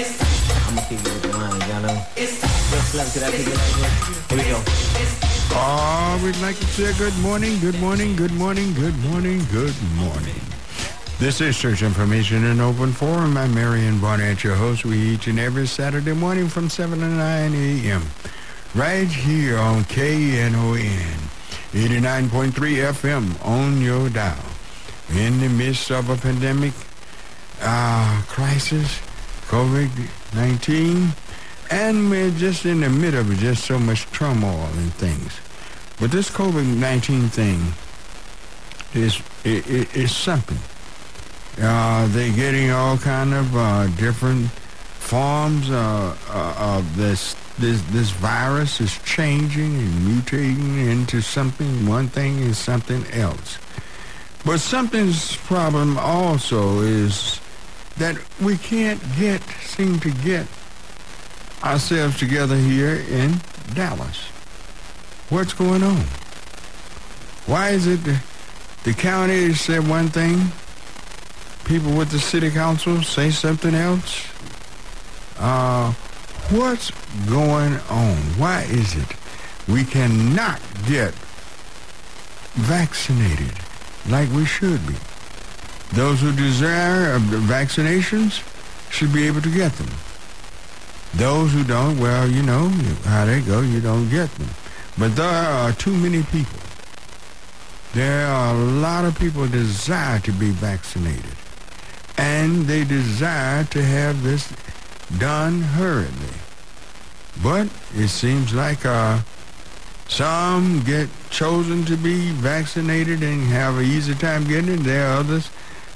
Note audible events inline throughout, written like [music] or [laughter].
I'm gonna keep it with y'all know. Just love to that people. Here we go. Oh, we'd like to say good morning, good morning, good morning, good morning, good morning. This is Church Information in Open Forum. I'm Marion Barnett, your host. We each and every Saturday morning from 7 to 9 a.m. Right here on KNON, 89.3 FM on your dial. In the midst of a pandemic uh, crisis, COVID-19, and we're just in the middle of just so much turmoil and things. But this COVID-19 thing is it, it, it's something. Uh, they're getting all kind of uh, different forms uh, uh, of this this this virus is changing and mutating into something. One thing is something else. But something's problem also is that we can't get seem to get ourselves together here in Dallas. What's going on? Why is it the, county said one thing, people with the city council say something else? Uh, what's going on? Why is it we cannot get vaccinated like we should be? Those who desire vaccinations should be able to get them. Those who don't, well, you know how they go, you don't get them. But there are too many people. There are a lot of people desire to be vaccinated. And they desire to have this done hurriedly. But it seems like uh, some get chosen to be vaccinated and have an easy time getting it. There are others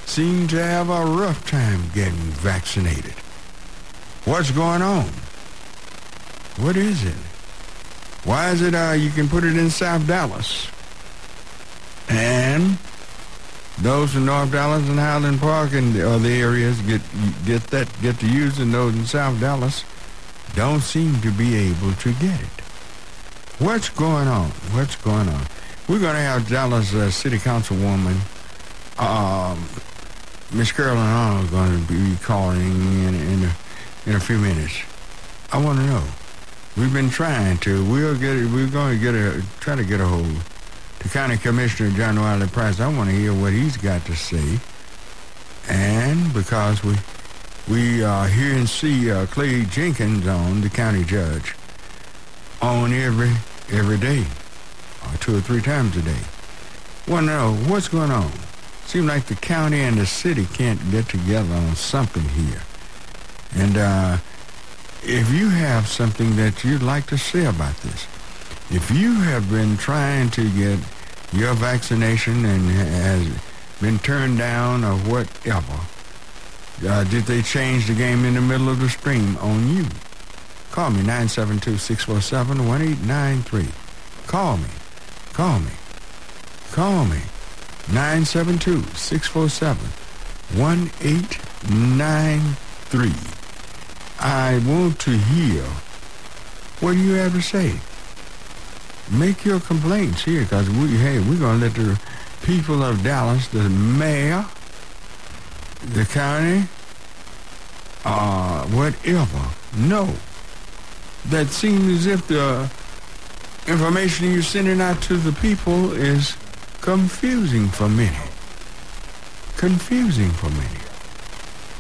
seem to have a rough time getting vaccinated. What's going on? What is it? Why is it uh, you can put it in South Dallas? And those in North Dallas and Highland Park and the other areas get get that get to using those in South Dallas don't seem to be able to get it. What's going on? What's going on? We're going to have Dallas uh, City Councilwoman um, Miss Carolyn Arnold is going to be calling in in a, in a few minutes. I want to know. We've been trying to. We'll get. We're going to get a try to get a hold. The county commissioner John Wiley Price. I want to hear what he's got to say. And because we we uh, hear and see uh, Clay Jenkins on the county judge on every every day, or two or three times a day. Want to know what's going on? Seems like the county and the city can't get together on something here. And uh, if you have something that you'd like to say about this, if you have been trying to get your vaccination and has been turned down or whatever, uh, did they change the game in the middle of the stream on you? Call me, 972-647-1893. Call me. Call me. Call me. 972-647-1893. I want to hear what you have to say. Make your complaints here because we, hey, we're going to let the people of Dallas, the mayor, the county, uh, whatever, know that seems as if the information you're sending out to the people is confusing for many. Confusing for many.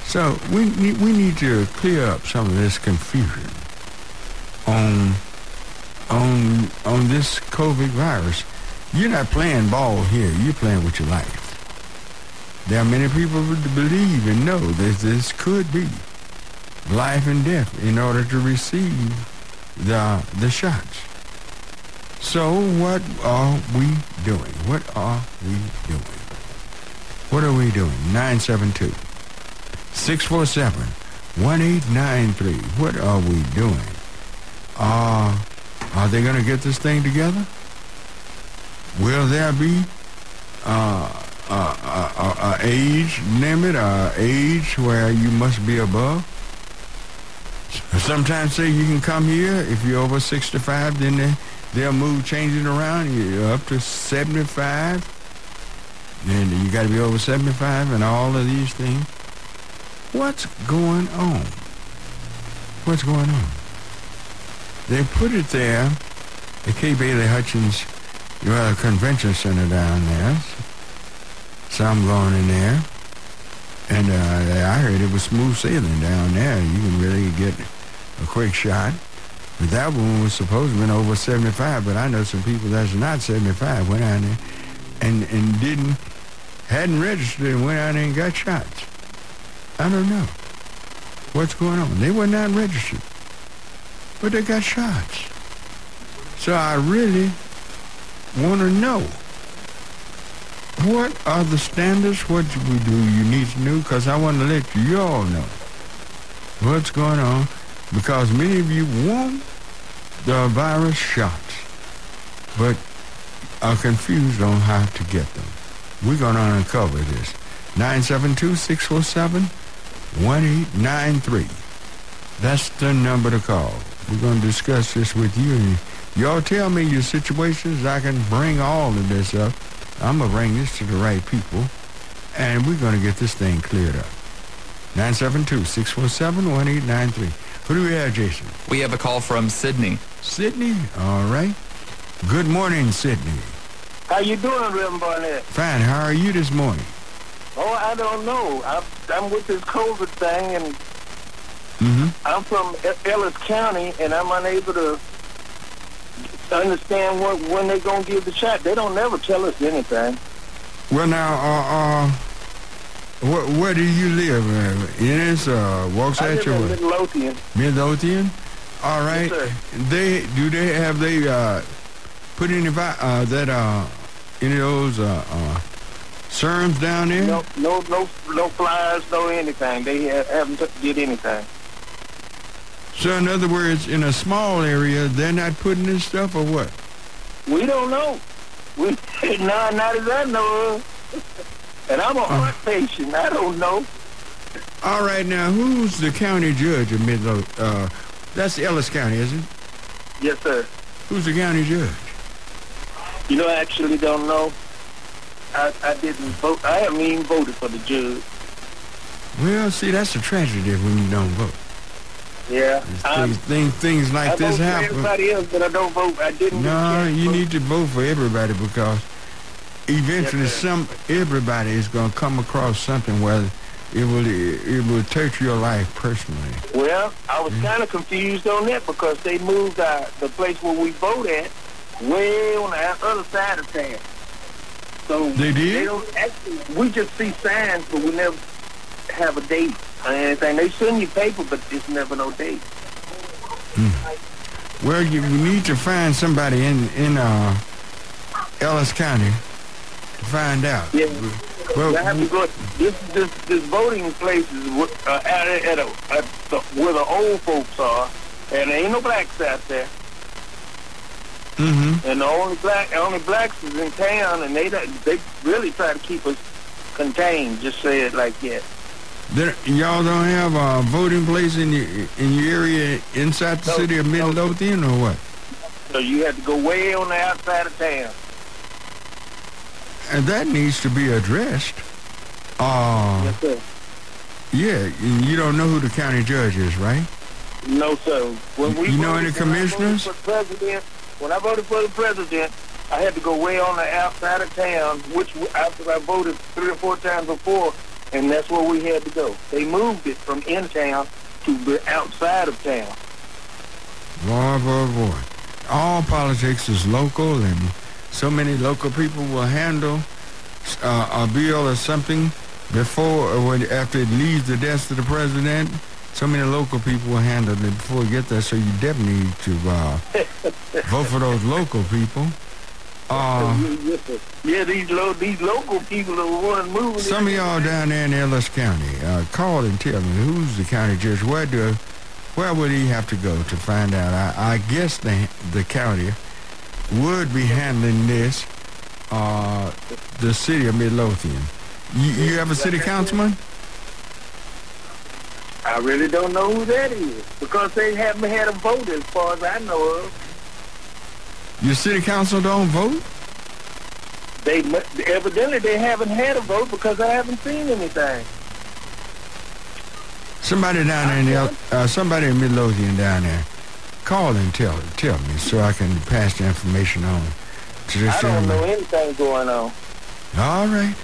So we need, we need to clear up some of this confusion on on on this COVID virus. You're not playing ball here. You're playing with your life. There are many people who believe and know that this could be life and death in order to receive the the shots. So what are we doing? What are we doing? What are we doing? 972 647 1893. What are we doing? Uh, are they going to get this thing together? Will there be uh, a, a, a, age limit, a age where you must be above? Sometimes say you can come here if you're over 65, then they, they'll move, change it around. You're up to 75. And you got to be over 75 and all of these things. What's going on? What's going on? They put it there, the K. Bailey Hutchins well, convention center down there. Some going in there. And uh, I heard it was smooth sailing down there. You can really get a quick shot. But that one was supposed to have been over 75, but I know some people that's not 75 went out there and, and didn't, hadn't registered and went out there and got shots. I don't know. What's going on? They were not registered, but they got shots. So I really want to know what are the standards? What do we do? You need to know because I want to let you all know what's going on because many of you want the virus shots, but are confused on how to get them. We're going to uncover this. 972-647-1893. That's the number to call. We're going to discuss this with you. And y'all tell me your situations. I can bring all of this up. I'm going to bring this to the right people. And we're going to get this thing cleared up. 972-647-1893. Who do we have, Jason? We have a call from Sydney. Sydney? All right. Good morning, Sydney. How you doing, Reverend Barnett? Fine. How are you this morning? Oh, I don't know. I'm, I'm with this COVID thing, and Mm-hmm. I'm from Ellis County, and I'm unable to understand what, when they're going to give the shot. They don't never tell us anything. Well, now, uh, uh, where, where do you live? Uh, in this, uh, I Waxahachie? live in Midlothian. Midlothian? All right. sir. They do they have they uh put any uh that uh any of those uh uh serums down there? No, no, no, no flies, no anything. They haven't t- did anything. So in other words, in a small area, they're not putting this stuff or what? We don't know. We [laughs] no, not as I know. [laughs] And I'm a heart patient. I don't know. All right, now who's the county judge of Midlothian? Uh, that's Ellis County, isn't it? Yes, sir. Who's the county judge? You know, I actually don't know. I, I didn't vote. I haven't even voted for the judge. Well, see, that's a tragedy when you don't vote. Yeah. Things, things, things like I this vote for happen. everybody else, but I don't vote. I didn't. No, you vote. need to vote for everybody because eventually Yes, some everybody is going to come across something where it will it will touch your life personally. Well, I was kind of confused on that because they moved uh, the place where we vote at way on the other side of town. So They did? They don't actually. We just see signs, but we never have a date or anything. They send you paper, but there's never no date. Well, you, you need to find somebody in in uh, Ellis County find out. Yeah. Well, I have to go. This this this voting place is uh, at, at, a, at the, where the old folks are, and there ain't no blacks out there. mm-hmm. And the only black only blacks is in town, and they they really try to keep us contained. Just say it like that. There, y'all don't have a voting place in your in your area inside the No, city of no. Midlothian or what? So you have to go way on the outside of town. And that needs to be addressed. Uh, Yes, sir. yeah, you don't know who the county judge is, right? No, sir. When we You know voted- any when I commissioners? President, when I voted for the president, I had to go way on the outside of town, which after I voted three or four times before, and that's where we had to go. They moved it from in town to the outside of town. Boy, boy, boy. All politics is local, and so many local people will handle uh, a bill or something before or when, after it leaves the desk of the president. So many local people will handle it before it get there, so you definitely need to uh, [laughs] vote for those local people. Uh, [laughs] yeah, these lo- these local people are the ones moving. some of y'all down there in Ellis County, uh, call and tell me who's the county judge. Where do, where would he have to go to find out? I, I guess the the county would be handling this. Uh, the city of Midlothian. You, you have a city councilman? I really don't know who that is because they haven't had a vote as far as I know of. Your city council don't vote? They evidently they haven't had a vote because I haven't seen anything. Somebody down there in the, uh, somebody in Midlothian down there, call and tell tell me so I can pass the information on to this I don't gentleman. know anything going on. All right.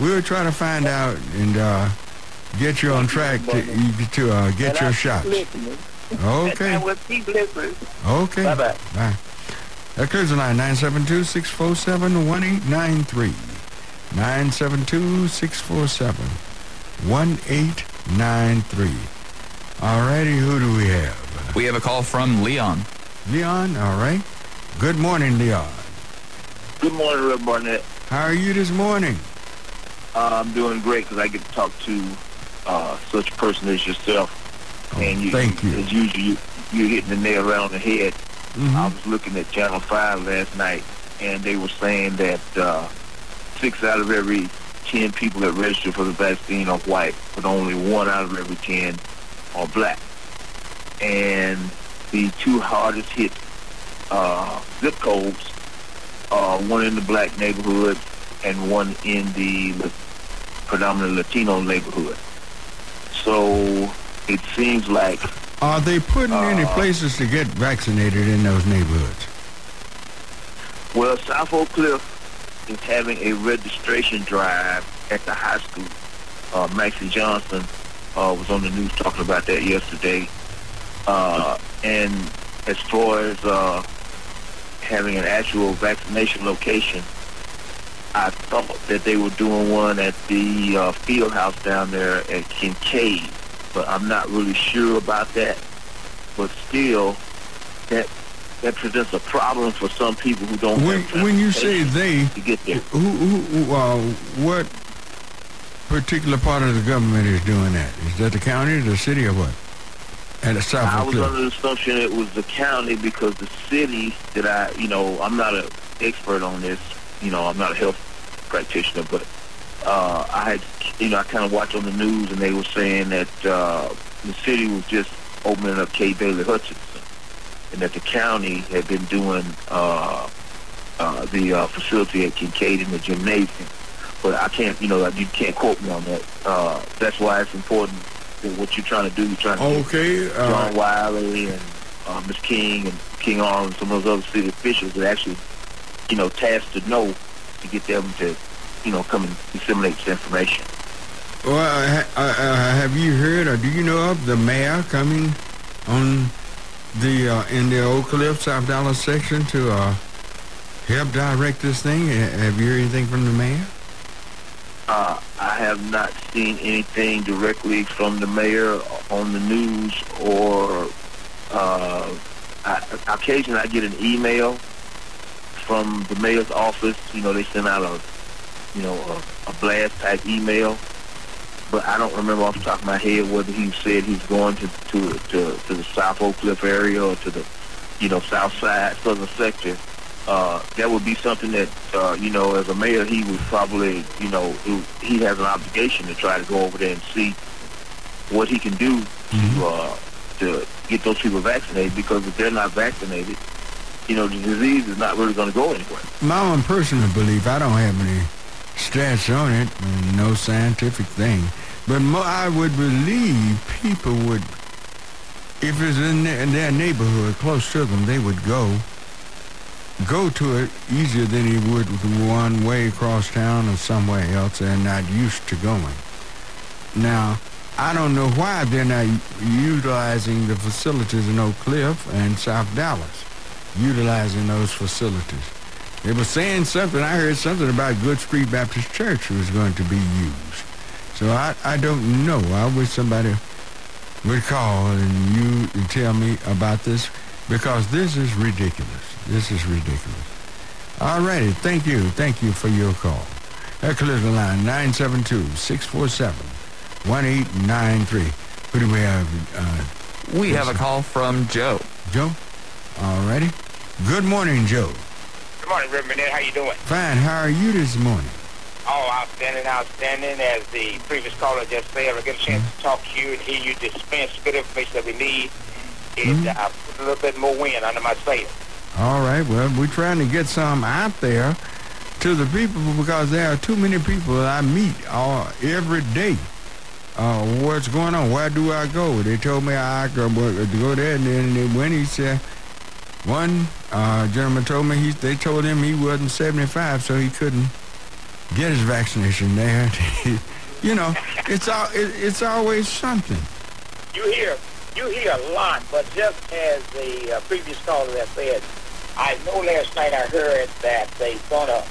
We'll try to find out and uh, get you on track to, to uh, get And your shots. listening. [laughs] And Okay. will keep listening. Okay. Bye-bye. Bye. That clears the line, 972-647-1893. 972-647-1893. All righty, who do we have? We have a call from Leon. Leon, all right. Good morning, Leon. Good morning, Rev Barnett. How are you this morning? Uh, I'm doing great because I get to talk to uh, such a person as yourself. Oh, and you, thank you. As usual, you, you're hitting the nail right on the head. Mhm. I was looking at Channel 5 last night, and they were saying that uh, six out of every 10 people that register for the vaccine are white, but only one out of every 10 are black. And the two hardest hit uh, zip codes are one in the black neighborhood and one in the predominantly Latino neighborhood. So it seems like Are they putting any Uh, places to get vaccinated in those neighborhoods? Well, South Oak Cliff is having a registration drive at the high school. Uh, Maxie Johnson uh, was on the news talking about that yesterday. Uh, and as far as uh, having an actual vaccination location, I thought that they were doing one at the uh, field house down there at Kincaid, but I'm not really sure about that. But still, that that presents a problem for some people who don't When, have when you say they, to get there. who, who, who, uh, what particular part of the government is doing that? Is that the county, the city, or what? The South I was Cliff. under the assumption it was the county because the city that I, you know, I'm not an expert on this. You know, I'm not a health practitioner, but uh, I had, you know, I kind of watched on the news and they were saying that uh, the city was just opening up Kay Bailey Hutchison and that the county had been doing uh, uh, the uh, facility at Kincaid in the gymnasium. But I can't, you know, you can't quote me on that. Uh, that's why it's important what you're trying to do. You're trying to get Okay. John Uh, Wiley and uh, Ms. King and King Arnold and some of those other city officials that actually, you know, tasked to know to get them to, you know, come and disseminate this information. well, uh, ha- have you heard or do you know of the mayor coming on the uh, in the Oak Cliff South Dallas section to uh, help direct this thing? Have you heard anything from the mayor? Uh, have not seen anything directly from the mayor on the news or uh, I, occasionally I get an email from the mayor's office. You know, they send out a, you know, a, a blast type email. But I don't remember off the top of my head whether he said he's going to to to, to the South Oak Cliff area or to the, you know, South Side, Southern sector. Uh, that would be something that, uh, you know, as a mayor, he would probably, you know, he- he has an obligation to try to go over there and see what he can do to uh, to get those people vaccinated. Because if they're not vaccinated, you know, the disease is not really going to go anywhere. My own personal belief, I don't have any stats on it, and no scientific thing, but mo- I would believe people would, if it's in their, in their neighborhood close to them, they would go go to it easier than he would with one way across town or somewhere else they're not used to going. Now, I don't know why they're not utilizing the facilities in Oak Cliff and South Dallas, utilizing those facilities. They were saying something, I heard something about Good Street Baptist Church was going to be used. So I, I don't know. I wish somebody would call and you and tell me about this because this is ridiculous. This is ridiculous. All righty. Thank you. Thank you for your call. That clears the line 972-647-1893. Who do we have? Uh, We have a call from Joe. Joe? All righty. Good morning, Joe. Good morning, Reverend Ed. How you doing? Fine. How are you this morning? Oh, outstanding, outstanding. As the previous caller just said, I get a chance to talk to you and hear you dispense good information that we need. It uh, put a little bit more wind under my sails. All right. Well, we're trying to get some out there to the people because there are too many people I meet every day uh, what's going on? Where do I go? They told me I could go there, and then they. He said, one uh, gentleman told me he, they told him he wasn't 75, so he couldn't get his vaccination there. [laughs] you know, it's all it, it's always something. You hear you hear a lot, but just as the uh, previous caller said, I know last night I heard that they gonna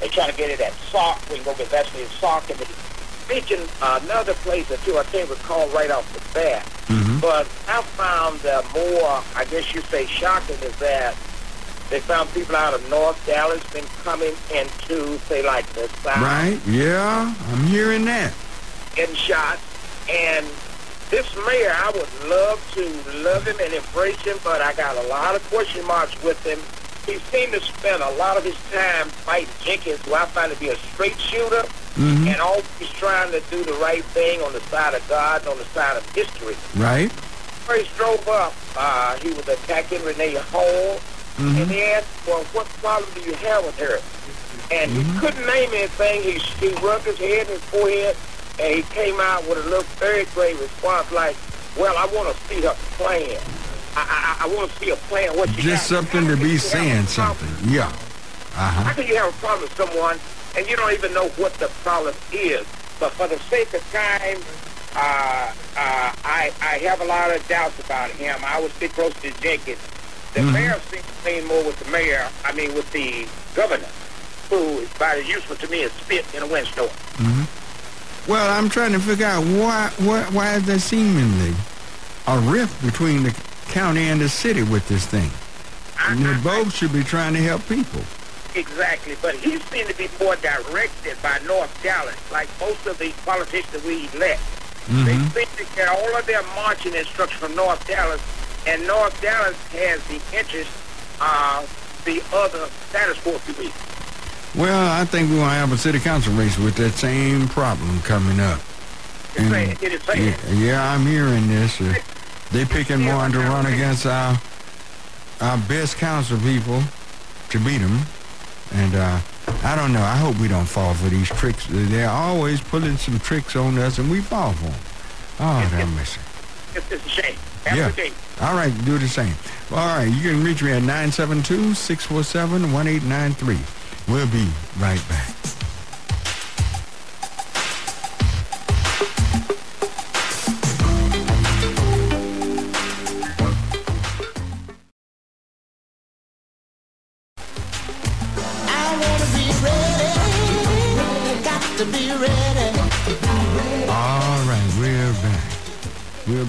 they trying to get it at Sauk. We can go get vaccinated at Sauk, and they mentioned another place or two. I can't recall right off the bat. Mhm. But I found uh, more, I guess you say, shocking is that they found people out of North Dallas been coming into, say, like the South, Right? Yeah, I'm hearing that. getting shot. And this mayor, I would love to love him and embrace him, but I got a lot of question marks with him. He seemed to spend a lot of his time fighting Jenkins, who I find to be a straight shooter, Mhm. and always trying to do the right thing on the side of God and on the side of history. Right? First drove up, uh, he was attacking Renee Hall, Mhm. and he asked, well, what problem do you have with her? And he couldn't name anything. He, he rubbed his head and his forehead, and he came out with a little third grade response like, well, I want to see her plan. I, I, I want to see a plan. What you Just got. something to be you have a saying something. Yeah. How Uh-huh. can you have a problem with someone and you don't even know what the problem is? But for the sake of time, uh, uh, I I have a lot of doubts about him. I would stick close to Jenkins. The Mhm. mayor seems to lean more with the mayor. I mean, with the governor, who is about as useful to me as spit in a windstorm. Well, I'm trying to figure out why, why, why is there seemingly a rift between the county and the city with this thing? I- And they both should be trying to help people. Exactly, but he seemed to be more directed by North Dallas, like most of the politicians that we elect. They Mhm. seem to get all of their marching instructions from North Dallas, and North Dallas has the interest of the other status quo, will. Well, I think we're going to have a city council race with that same problem coming up. And, yeah, yeah, I'm hearing this. Uh, they picking one to run against our our best council people to beat them, and uh, I don't know. I hope we don't fall for these tricks. Uh, they're always pulling some tricks on us, and we fall for them. Oh, it's, damn it's, it's, it's a shame. Have yeah. Day. All right, do the same. All right, you can reach me at 972 647 1893. We'll be right back.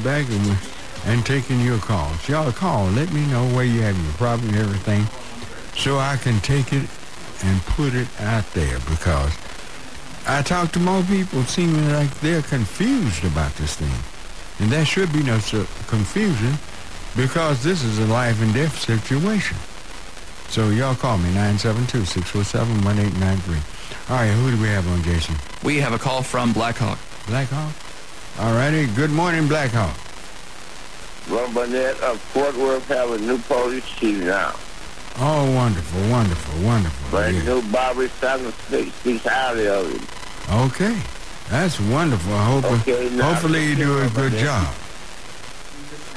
back and, we, and taking your calls. Y'all call. Let me know where you're having a problem and everything so I can take it and put it out there. Because I talk to more people, seeming like they're confused about this thing, and there should be no confusion, because this is a life and death situation. So y'all call me 972-647-1893. All right, who do we have on, Jason? We have a call from Blackhawk. Blackhawk? All righty. Good morning, Blackhawk. Ron Burnett of Fort Worth have a new police chief now. Oh, wonderful, wonderful, wonderful. Brand Yeah. new Bobby Sutton speaks, speaks highly of him. Okay. That's wonderful. I hope, Okay, now, hopefully you do a good here, job.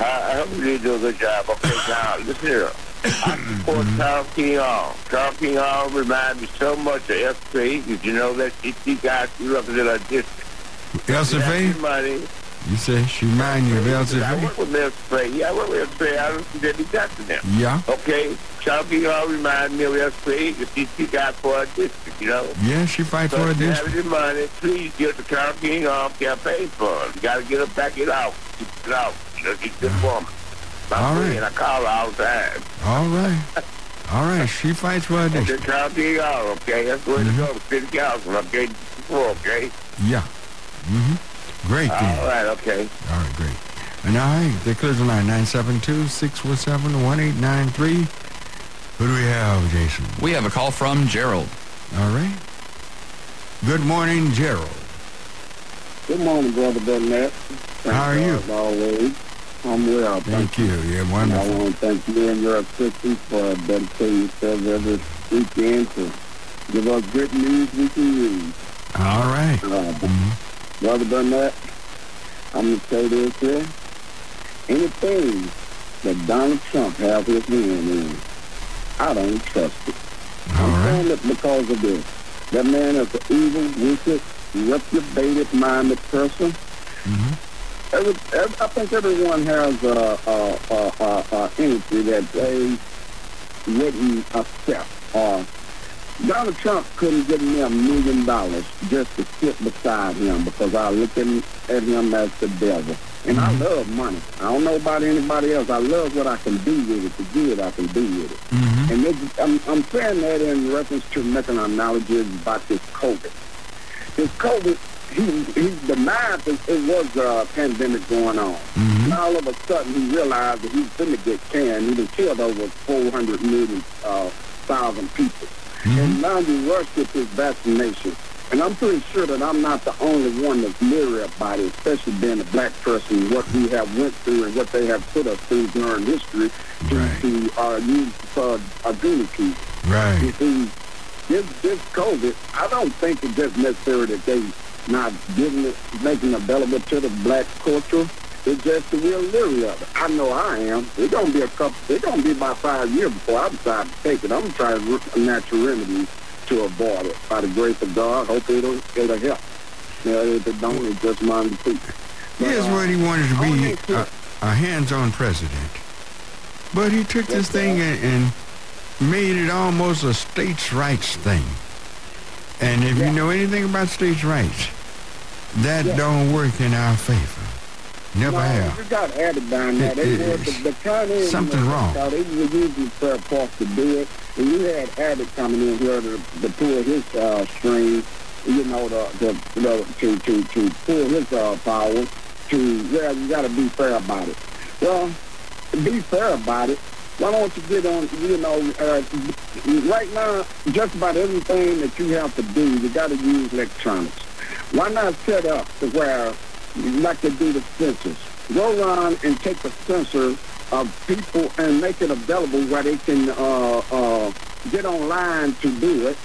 I, I hope you do a good job. Okay, [laughs] now, listen here. I support mm-hmm. Carl King Hall. Carl King Hall reminds me so much of SP. Did you know that she guys she represent our district? Elsie money. You say she remind you of Elsie I work with SP. Yeah, I work with SP. I don't see that he got to them. Yeah. Okay, Carl King Hall reminds me of SP. that She, she got for our district, you know? Yeah, she fight for So a if you have district. any money, please give the Carol King um, campaign fund. You got to get her back it out. Keep it out. You know, a good woman. My All right. friend, I call her all the time. All right. All right. She fights for a district. Carol King um, okay? That's the way Mhm. to go. The city council, okay? Before, okay? Yeah. Mm-hmm. Great All then. right, okay. All right, great. And all right, the closing line, 972-647-1893. Who do we have, Jason? We have a call from Gerald. All right. Good morning, Gerald. Good morning, Brother Burnett. Thank How are you? As always, I'm well. Thank, Thank you. Yeah, you. I wonderful. want to thank you and your assistants for dedicating yourselves every weekend to give us good news we can use. All right. Uh, Mhm. Brother Burnett, I'm going to say this here. Anything that Donald Trump has his hand in, I don't trust it. All I'm right. saying it because of this. That man is an evil, wicked, reprobated-minded person. Mm-hmm. Every, every, I think everyone has a, a, a, a, a entity that they wouldn't accept. Or Donald Trump couldn't give me a million dollars just to sit beside him because I look at him, at him as the devil. And I love money. I don't know about anybody else. I love what I can do with it, the good I can do with it. Mm-hmm. And this, I'm, I'm saying that in reference to making an analogy about this COVID. This COVID, he, he denied that it was a pandemic going on. Mhm. And all of a sudden he realized that he's going to get canned. He killed over 400 million uh, thousand people. And now rushed with his vaccination. And I'm pretty sure that I'm not the only one that's leery about it, especially being a black person, what we have went through and what they have put us through during history to, Right. to uh, use for identity. You see, this this COVID, I don't think it's just necessary that they not giving it, making available to the black culture. It's just that we're leery of it. I know I am. It's gonna be a couple. It's gonna be about five years before I decide to take it. I'm trying to a natural remedy to avoid it. By the grace of God, hope it'll it'll help. You know, if it don't, it's just mind the. But, Here's uh, what he wanted to be a, a hands-on president. But he took this thing and, and made it almost a states' rights thing. And if you know anything about states' rights, that Yeah. don't work in our favor. Never no, have. You got added down there. It They is. the, the Chinese. Something wrong. So they were using third parts to do it. And you had Abbott coming in here to, to pull his uh, string, you know, the, the, to, to, to pull his uh, power to, well, you got to be fair about it. Well, be fair about it, why don't you get on, you know, uh, right now, just about everything that you have to do, you got to use electronics. Why not set up to where, like they do the census, go around and take the census of people and make it available where they can uh, uh, get online to do it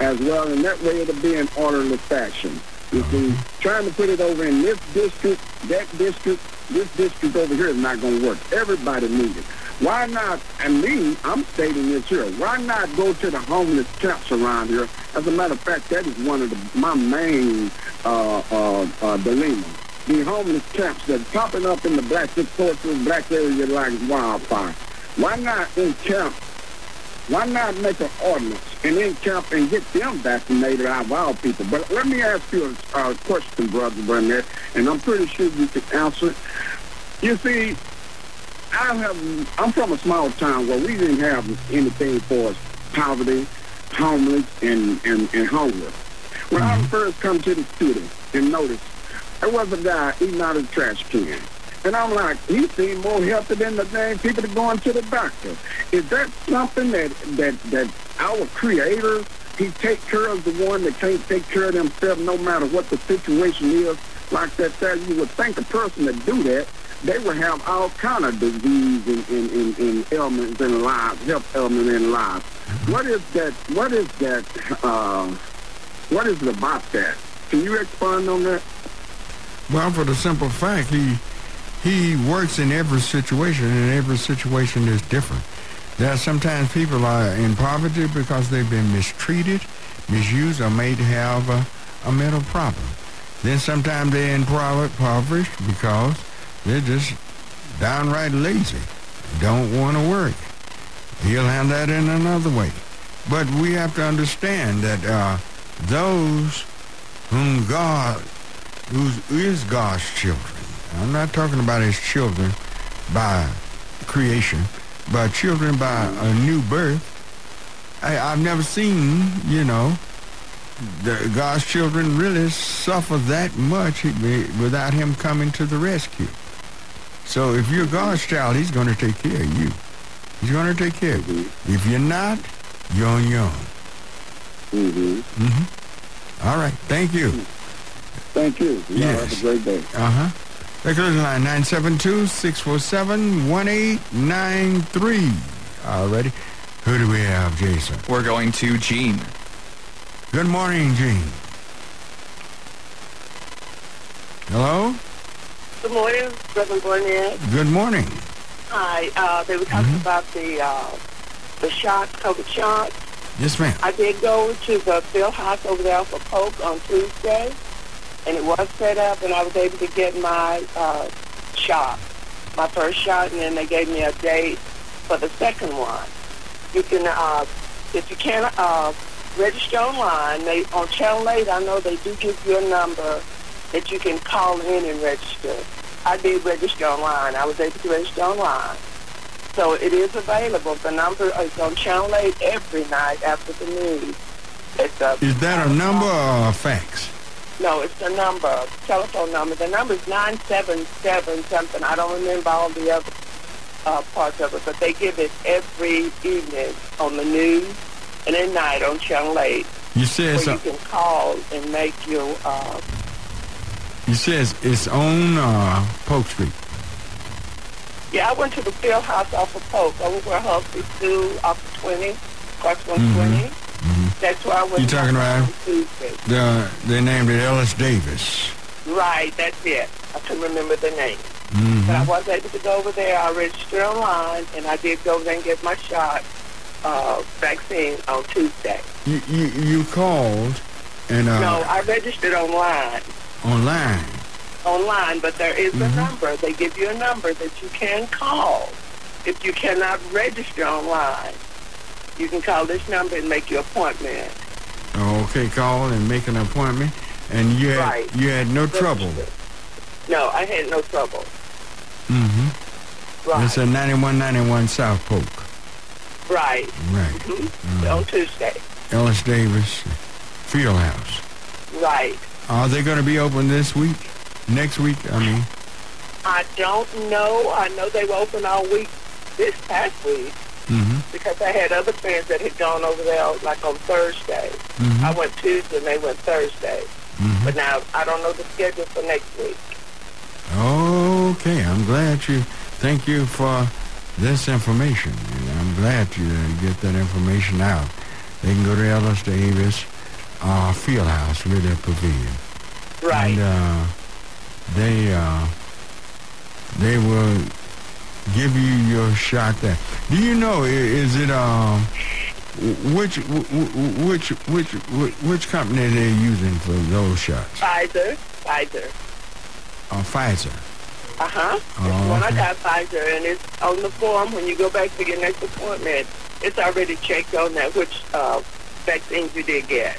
as well, and that way it'll be in orderly fashion. You see, trying to put it over in this district, that district, this district over here is not going to work. Everybody needs it. Why not, and me, I'm stating this here, why not go to the homeless camps around here? As a matter of fact, that is one of the, my main uh, uh, uh, dilemmas. The homeless camps that popping up in the black Victoria, black area like wildfire. Why not in camp why not make an ordinance and then camp and get them vaccinated out of our people? But let me ask you a, a question, Brother Burnett, and I'm pretty sure you can answer it. You see, I have, I'm from a small town where we didn't have anything for us, poverty, homeless, and, and, and hunger. When I mm-hmm. first come to the city and noticed, there was a guy eating out of the trash can. And I'm like, he seemed more healthy than the dang people that going to the doctor. Is that something that that that our creator he take care of the one that can't take care of themselves no matter what the situation is like that there you would think a person that do that they would have all kind of disease and, and, and, and ailments in lives, health ailments in lives. What is that what is that uh what is it about that? Can you expand on that? Well, for the simple fact, he he works in every situation, and every situation is different. Are sometimes people are in poverty because they've been mistreated, misused, or made to have a, a mental problem. Then sometimes they're impoverished because they're just downright lazy, don't want to work. He'll handle that in another way. But we have to understand that uh, those whom God, who is God's children, I'm not talking about his children by creation, but children by a new birth. I, I've never seen, you know, the, God's children really suffer that much without him coming to the rescue. So if you're God's child, he's going to take care of you. He's going to take care of you. If you're not, you're on your own. Mm-hmm. Mm-hmm. All right. Thank you. Thank you. You Yes. have a great day. Uh-huh. The line, 972-647-1893. Already. Who do we have, Jason? We're going to Gene. Good morning, Gene. Hello? Good morning, Reverend Barnett. Good morning. Hi. Uh, they were talking about the uh, the shots, COVID shots. Yes, ma'am. I did go to the field house over there for Polk on Tuesday, and it was set up, and I was able to get my uh, shot, my first shot, and then they gave me a date for the second one. You can, uh, if you can't uh, register online, they on Channel 8, I know they do give you a number that you can call in and register. I did register online. I was able to register online. So it is available. The number is on Channel 8 every night after the news. It's a, Is that a number or a fax? No, it's the number, telephone number. The number is 977 something. I don't remember all the other uh, parts of it, but they give it every evening on the news and at night on Channel 8 You said where so, you can call and make your, uh, you says it's on uh, Polk Street. yeah, I went to the field house off of Polk, over where Huxley School, off of 20, across 120. That's where I. Mm-hmm. You talking about- The, they named it Ellis Davis. Right, that's it. I couldn't remember the name. Mm-hmm. But I was able to go over there. I registered online, and I did go there and get my shot uh, vaccine on Tuesday. You, you, you called and uh, no, I registered online. online. Online, but there is Mm-hmm. a number. They give you a number that you can call if you cannot register online. You can call this number and make your appointment. Okay, call and make an appointment. And you had Right. you had no trouble. No, I had no trouble. Mm-hmm. Right, It's at 9191 South Polk. right. Right. hmm On Tuesday. Ellis Davis Fieldhouse. Right. Are they going to be open this week? Next week, I mean. I don't know. I know they were open all week this past week Mm-hmm. because I had other friends that had gone over there like on Thursday. Mhm. I went Tuesday and they went Thursday. Mhm. But now I don't know the schedule for next week. Okay, I'm glad you. Thank you for this information. And I'm glad you get that information out. They can go to Ellis Davis uh, Fieldhouse, Ritter Pavilion. Right. And uh, they uh, they will give you your shot there. Do you know? Is it um which wh- wh- which which which which company they're using for those shots? Pfizer. Pfizer. Uh, Pfizer. Uh-huh. Oh, when I got Pfizer and it's on the form when you go back for your next appointment, it's already checked on that which uh, vaccines you did get.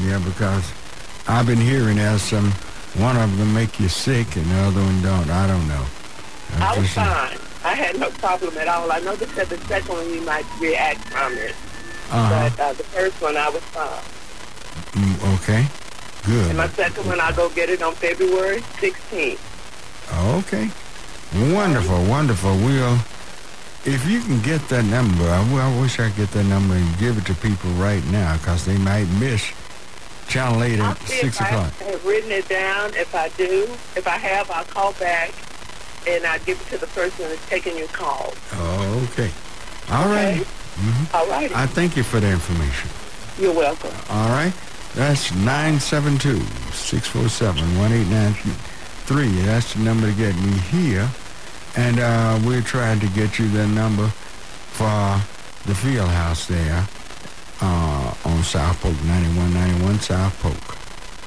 Yeah, because I've been hearing there's some one of them make you sick and the other one don't. I don't know. I was just, uh, fine. I had no problem at all. I know they said the second one you might react from it, Uh-huh. but uh, the first one I was fine. Mm, okay. Good. And my second one I'll go get it on February 16th. Okay. Wonderful, wonderful. We'll, if you can get that number, I, w- I wish I could get that number and give it to people right now because they might miss Channel 8 at 6 if I have written it down. If I do, if I have, I'll call back and I'll give it to the person that's taking your call. Oh, okay. All right. Okay? All righty. I thank you for the information. You're welcome. All right. That's 972-647-1893. That's the number to get me here. And uh, we're trying to get you the number for the field house there uh, on South Polk, 9191 South Polk.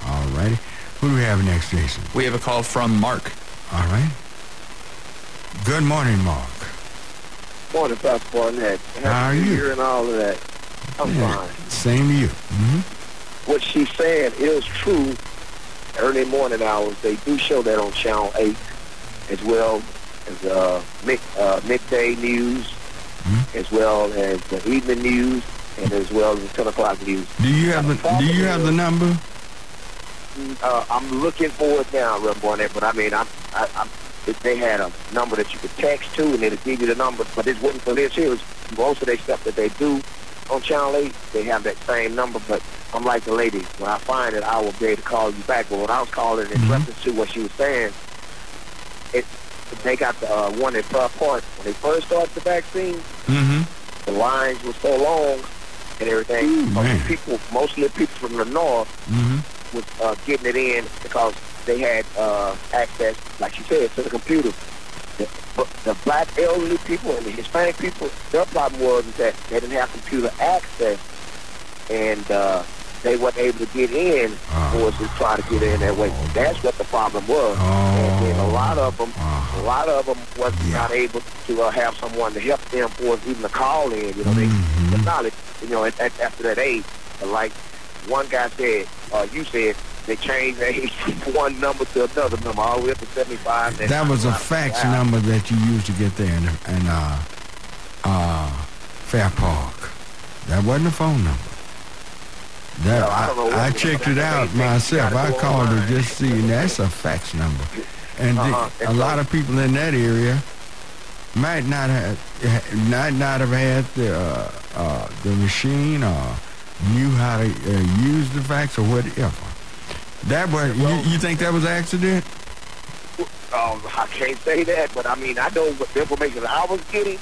All righty. Who do we have next, Jason? We have a call from Mark. All right. Good morning, Mark. Morning, Pastor Barnett. How are you? And all of that. I'm Yeah, fine. Same to you. hmm What she's saying is true. Early morning hours, they do show that on Channel 8, as well as uh, mid, uh, midday news, Hmm? as well as the evening news, and as well as the 10 o'clock news. Do you have the Do you have the number? Uh, I'm looking for it now, Reverend Barnett, but I mean, I'm, I, I'm, if they had a number that you could text to, and it'll give you the number, but it wasn't for this here. Most of the stuff that they do on Channel 8, they have that same number, but I'm like the lady. When I find it, I will be able to call you back. But when I was calling in reference to what she was saying, it they got the uh, one at Fair Park. When they first started the vaccine, Mm-hmm. the lines were so long and everything. Ooh, Most people, mostly people from the north, Mm-hmm. was uh, getting it in because they had uh, access, like you said, to the computer. The, but the black elderly people and the Hispanic people, their problem was that they didn't have computer access, and uh, they weren't able to get in, or to try to get in that way. That's what the problem was. And then a lot of them, a lot of them was not able to uh, have someone to help them, or even to call in. You know, they the knowledge. You know, at, at, after that age, like one guy said, uh, you said they changed the one number to another number, all the way up to seventy-five. and That was a 95. fax number that you used to get there in, in uh, uh, Fair Park. That wasn't a phone number. That No, I don't know what I, I checked it out myself. I called online. it just to see, and that's a fax number. And Uh-huh. a And lot of people in that area might not have might not have had the uh, uh, the machine or knew how to uh, use the fax or whatever. That was you, you think that was an accident? Um, I can't say that, but I mean, I know what the information that I was getting.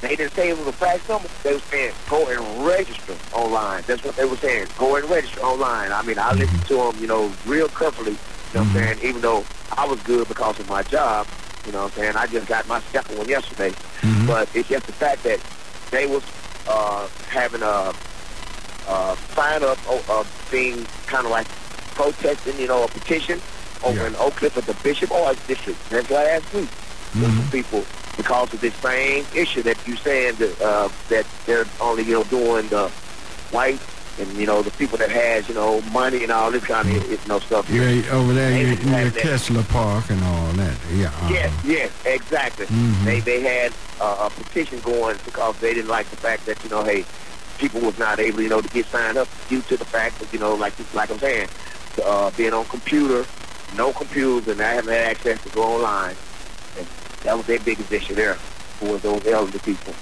They didn't say it was a fax number. They were saying go and register online. That's what they were saying. Go and register online. I mean, I listened to them, you know, real carefully. You know what I'm saying? Even though I was good because of my job, you know what I'm saying? I just got my second one yesterday. But it's just the fact that they was uh, having a uh, sign up uh, uh, thing, kind of like protesting, you know, a petition over in Oak Cliff at the Bishop Oil District. That's last week. Some people because of this same issue that you're saying that uh, that they're only you know doing the white and you know the people that has you know money and all this kind of you know stuff. Yeah, over there They near, didn't near that. Kessler Park and all that. Yeah. uh-huh. Yes, yes, exactly. Mhm. They they had uh, a petition going because they didn't like the fact that you know, hey, people was not able, you know, to get signed up due to the fact that you know, like like I'm saying, uh, being on computer, no computers, and I haven't had access to go online. And that was their biggest issue there for those elderly people.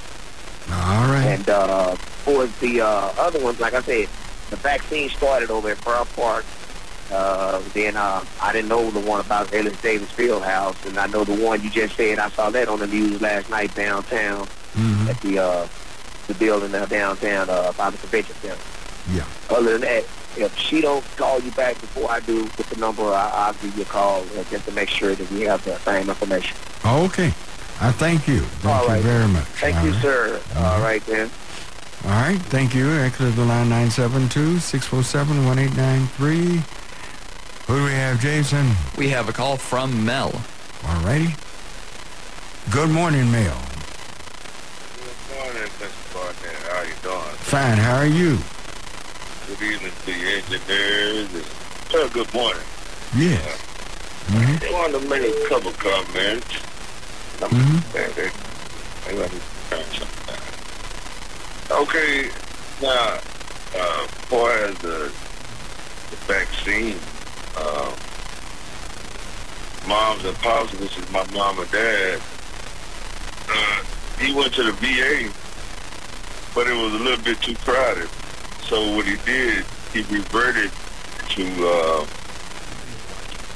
All right. And uh, for the uh, other ones, like I said, the vaccine started over at Fair Park. Uh, then uh, I didn't know the one about Ellis Davis Field House, and I know the one you just said. I saw that on the news last night downtown Mhm. at the uh, the building uh, downtown uh, by the convention center. Yeah. Other than that, if she don't call you back before I do with the number, I, I'll give you a call uh, just to make sure that we have the same information. Okay. I thank you. Thank All you right. very much. Thank All you, right. sir. All right, then. All right. Thank you. Exit the line 972-647-1893. Who do we have, Jason? We have a call from Mel. All righty. Good morning, Mel. Good morning, Mr. Barnett. How you doing? Fine. How are you? Good evening to your engineers. And, uh, good morning. Yes. Mhm. I wanted to make a couple comments. I'm Mhm. saying they, they let me something. Okay, now, uh, as far as the, the vaccine, uh, moms and pops, which is my mom and dad, uh, he went to the VA, but it was a little bit too crowded. So what he did, he reverted to uh,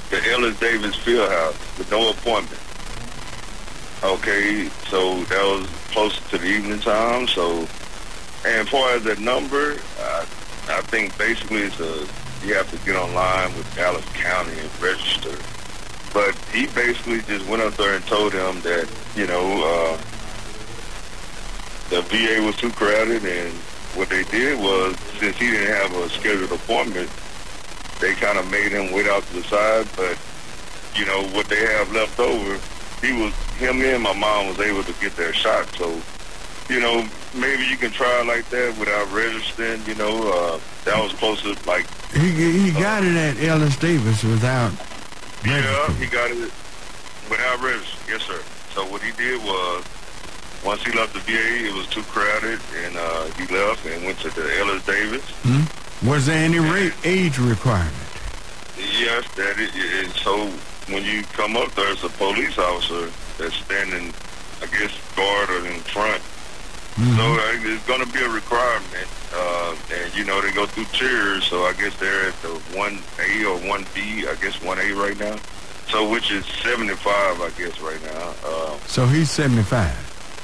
the Ellis Davis Fieldhouse with no appointment. Okay, so that was closer to the evening time. So, and as far as the number, uh, I think basically it's a you have to get online with Dallas County and register. But he basically just went up there and told him that you know uh, the VA was too crowded, and what they did was since he didn't have a scheduled appointment, they kind of made him wait out to the side. But you know what they have left over, he was him and my mom was able to get their shot. So you know maybe you can try like that without registering. You know uh, that was close to like He, he got it at Ellis Davis without Yeah, registering. he got it without registering. Yes, sir. So what he did was, once he left the VA, it was too crowded, and uh, he left and went to the Ellis Davis. Hmm? Was there any ra- age requirement? Yes, that it, and so when you come up, there's a police officer that's standing, I guess, guard or in front. Mhm. So uh, it's going to be a requirement, uh, and you know they go through tiers. So I guess they're at the one A or one B. I guess one A right now. So which is seventy five, I guess, right now. Uh, So he's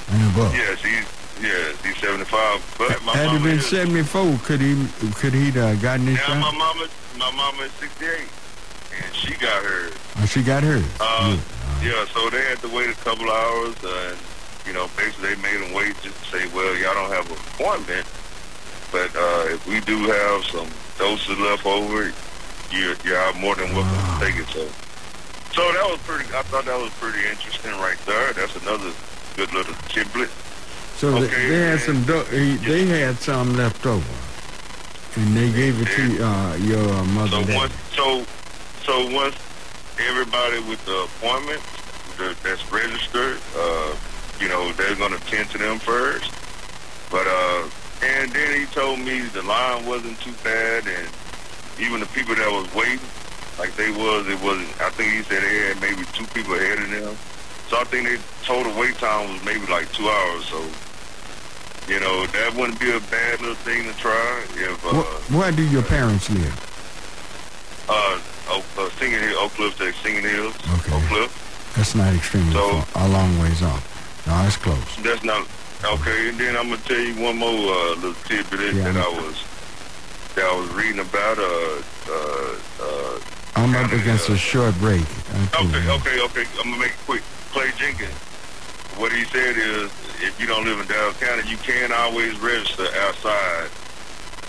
75 and above. yes, he's yes he's seventy five. But my Had he mama been is, 74, could he could he uh, gotten his now my mama my mama is sixty eight, and she got hers. Oh, she got hers. Uh, Good. yeah, so they had to wait a couple hours, uh, and you know, basically they made them wait just to say, well, y'all don't have an appointment, but uh, if we do have some doses left over, you're, you're more than welcome to take it. So, so that was pretty. I thought that was pretty interesting right there. That's another good little. So they- okay, they had some. Do- he- they had some left over, and they gave it to uh, your mother. So once, so, so once everybody with the appointment the, that's registered, uh, you know, they're gonna tend to them first. But uh, and then he told me the line wasn't too bad, and even the people that was waiting, like they was, it wasn't. I think he said they had maybe two people ahead of them. So I think they total wait time was maybe like two hours. So. You know, that wouldn't be a bad little thing to try if uh, Wh- where do your parents live? uh, Oak, uh, Singing Hill, Oak Cliff to Singing Hills, Okay. Oak Cliff. That's not extremely So- far. A long ways off. No, it's close. That's not okay. And then I'm gonna tell you one more uh, little tidbit Yeah. that I was that I was reading about. Uh, uh, uh, I'm up against uh, a short break. okay, okay, okay. I'm gonna make it quick. Clay Jenkins. What he said is, if you don't live in Dallas County, you can always register outside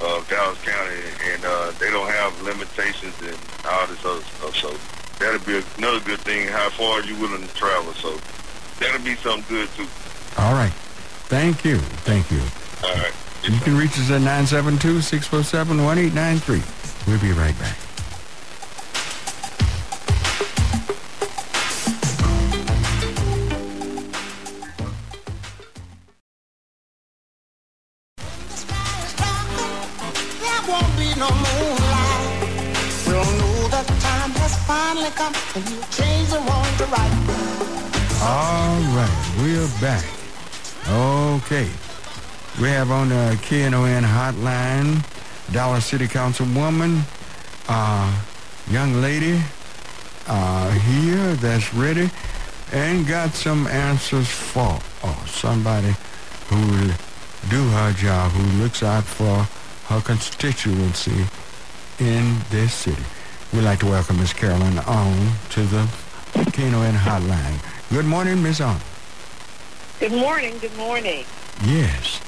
of Dallas County, and uh, they don't have limitations and all this other stuff. So that'll be another good thing. How far are you willing to travel? So that'll be something good too. All right. Thank you. Thank you. All right. You can reach us at 972-647-1893. We'll be right back. Won't be no moonlight. We'll know the time has finally come and you change the wrong to right. All right. We're back. Okay. We have on the KNON hotline Dallas City Councilwoman, uh, young lady uh, here that's ready and got some answers for uh, somebody who do her job, who looks out for her constituency in this city. We'd like to welcome Miss Carolyn on to the KNON hotline. Good morning, Miss On. Good morning. Good morning. Yes.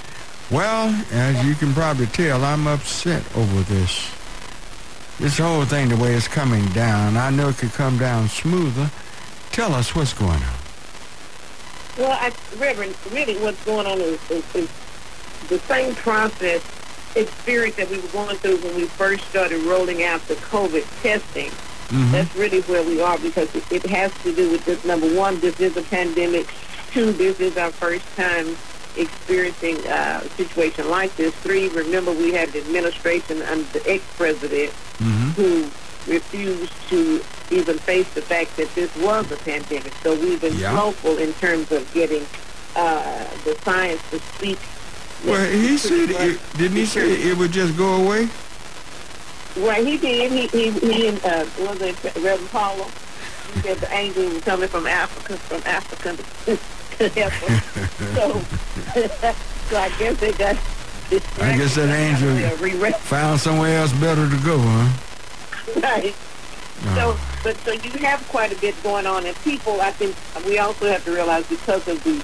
Well, as you can probably tell, I'm upset over this. This whole thing, the way it's coming down. I know it could come down smoother. Tell us what's going on. Well, I, Reverend, really what's going on is, is, is the same process experience that we were going through when we first started rolling out the COVID testing. That's really where we are because it, it has to do with this. Number one, this is a pandemic. Two, this is our first time experiencing uh, a situation like this. Three, remember we had an administration under the ex-president who refused to even face the fact that this was a pandemic. So we've been Yeah. slowful in terms of getting uh, the science to speak. Well, he said, it, didn't he say it would just go away? Well, he did. He he he and uh, was it Reverend Paula? He said the angel was coming from Africa, from Africa to, [laughs] to help us. so, [laughs] so I guess they got. I guess that angel found somewhere else better to go, huh? right. So, but so you have quite a bit going on, and people, I think we also have to realize because of the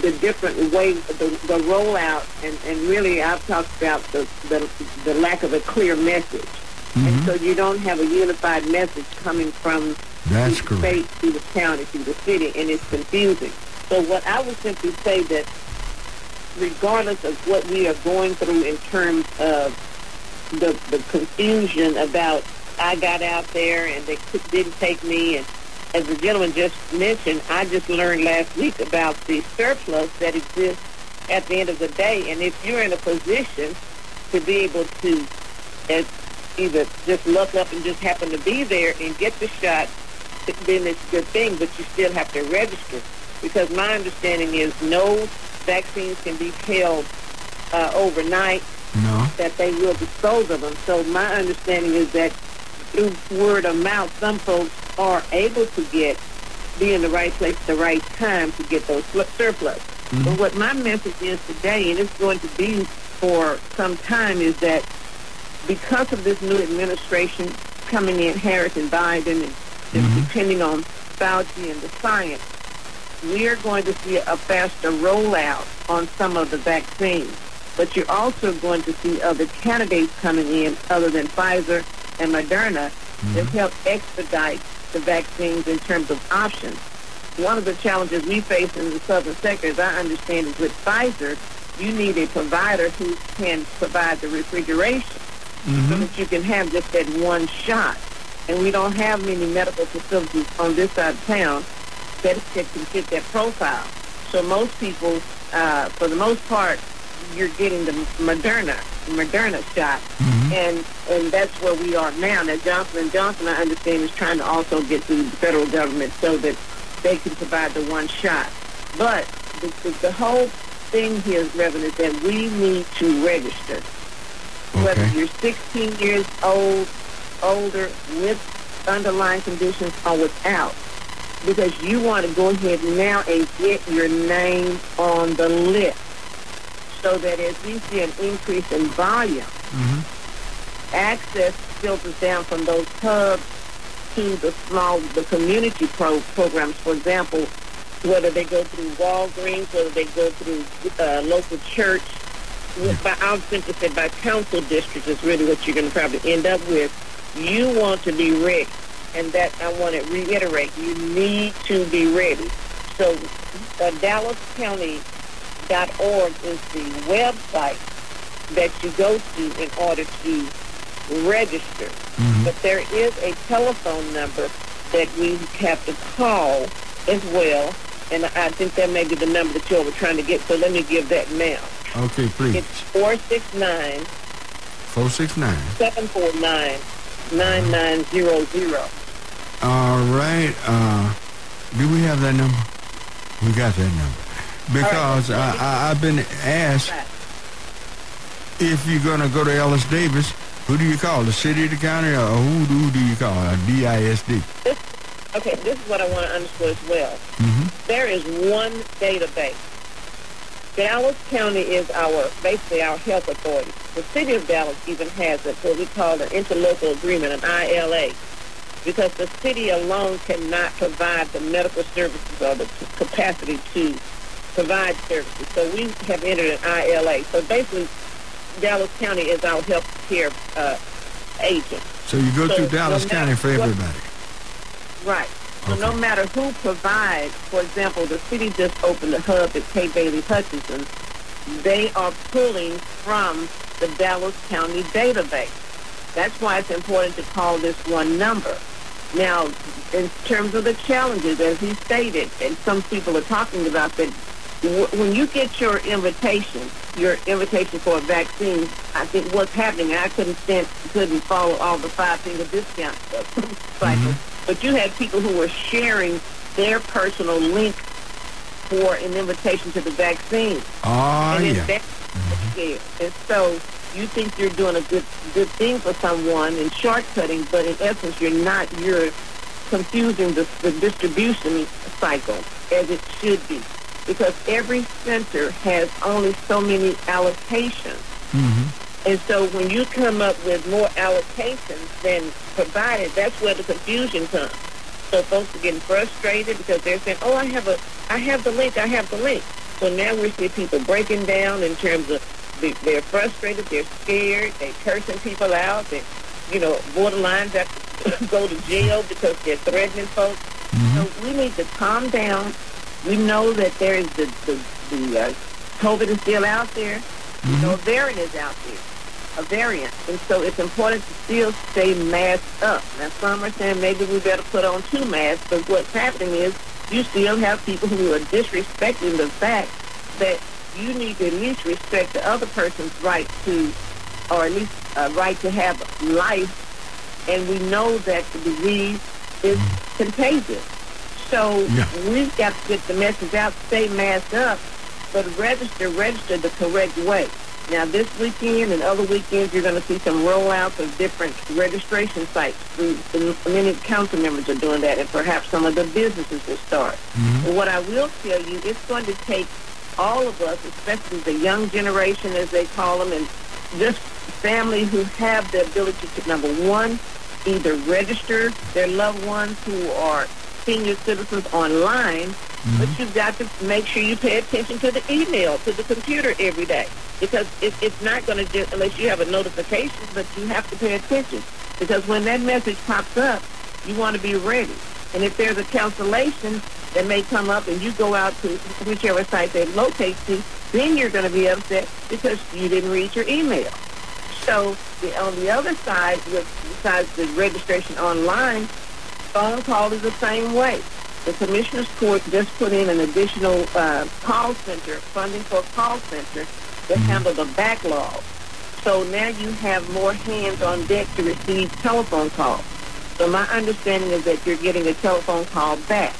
the different ways, the, the rollout, and, and really I've talked about the, the the lack of a clear message, and mm-hmm. so you don't have a unified message coming from That's the state to the county to the city, and it's confusing. So what I would simply say that regardless of what we are going through in terms of the the confusion about I got out there and they didn't take me and as the gentleman just mentioned, I just learned last week about the surplus that exists at the end of the day. And if you're in a position to be able to either just look up and just happen to be there and get the shot, then it's a good thing, but you still have to register. Because my understanding is no vaccines can be held uh, overnight No. that they will dispose of them. So my understanding is that through word of mouth, some folks are able to get, be in the right place at the right time to get those surplus. But what my message is today, and it's going to be for some time, is that because of this new administration coming in, Harris and Biden, and Mm-hmm. depending on Fauci and the science, we are going to see a faster rollout on some of the vaccines. But you're also going to see other candidates coming in other than Pfizer and Moderna help expedite the vaccines in terms of options. One of the challenges we face in the southern sector, as I understand, is with Pfizer, you need a provider who can provide the refrigeration so that you can have just that one shot. And we don't have many medical facilities on this side of town that, that can fit that profile. So most people, uh, for the most part, you're getting the Moderna, Moderna shot, mm-hmm. and and that's where we are now. Now Johnson and Johnson, I understand, is trying to also get to the federal government so that they can provide the one shot. But the, the, the whole thing here, Reverend, is that we need to register. Okay. Whether you're 16 years old, older, with underlying conditions, or without, because you want to go ahead now and get your name on the list so that as we see an increase in volume, access filters down from those hubs to the small, the community pro- programs, for example, whether they go through Walgreens, whether they go through uh, local church, with- by, I'll simply say by council districts is really what you're going to probably end up with. You want to be ready, and that I want to reiterate, you need to be ready. So uh, DallasCounty.org is the website that you go to in order to register. But there is a telephone number that we have to call as well, and I think that may be the number that you were trying to get, so let me give that now. Okay, please. It's 469 469. 749 9900. All right. Uh, do we have that number? We got that number. Because I, I, I've been asked if you're going to go to Ellis Davis, who do you call? The city, the county, or who, who do you call? A DISD. Okay, this is what I want to underscore as well. Mm-hmm. There is one database. Dallas County is our, basically our health authority. The city of Dallas even has it, what we call an interlocal agreement, an ILA, because the city alone cannot provide the medical services or the capacity to provide services. So we have entered an ILA. So basically, Dallas County is our health care uh, agent. So you go So through Dallas no County for what- everybody. Right. So no matter who provides, for example, the city just opened a hub at Kay Bailey Hutchison. They are pulling from the Dallas County database. That's why it's important to call this one number. Now, in terms of the challenges, as he stated, and some people are talking about that, when you get your invitation, your invitation for a vaccine, I think what's happening, and I couldn't stand, couldn't follow all the five finger discount stuff, [laughs] cycle, mm-hmm. but you had people who were sharing their personal link for an invitation to the vaccine. Oh, and yeah. Mm-hmm. that yeah. And so you think you're doing a good good thing for someone and shortcutting, but in essence you're not. You're confusing the, the distribution cycle as it should be. Because every center has only so many allocations. Mm-hmm. And so when you come up with more allocations than provided, that's where the confusion comes. So folks are getting frustrated because they're saying, "Oh, I have a, I have the link, I have the link." So now we see people breaking down in terms of they- they're frustrated, they're scared, they're cursing people out, they, you know, borderlines have to [coughs] go to jail because they're threatening folks. Mm-hmm. So we need to calm down. We know that there is the the, the uh, COVID is still out there. You know, a variant is out there, a variant, and so it's important to still stay masked up. Now, some are saying maybe we better put on two masks, but what's happening is you still have people who are disrespecting the fact that you need to at least respect the other person's right to, or at least a right to have life, and we know that the disease is contagious. So Yeah. we've got to get the message out, stay masked up, but register, register the correct way. Now, this weekend and other weekends, you're going to see some rollouts of different registration sites. Many council members are doing that, and perhaps some of the businesses will start. And what I will tell you, it's going to take all of us, especially the young generation, as they call them, and just families who have the ability to, number one, either register their loved ones who are senior citizens online, mm-hmm. but you've got to make sure you pay attention to the email, to the computer every day. Because it, it's not going to just, unless you have a notification, but you have to pay attention. Because when that message pops up, you want to be ready. And if there's a cancellation that may come up and you go out to whichever site they locate to, then you're going to be upset because you didn't read your email. So the, on the other side, with, besides the registration online, phone call is the same way. The Commissioner's Court just put in an additional uh, call center, funding for a call center to handle the backlog. So now you have more hands on deck to receive telephone calls. So my understanding is that you're getting a telephone call back.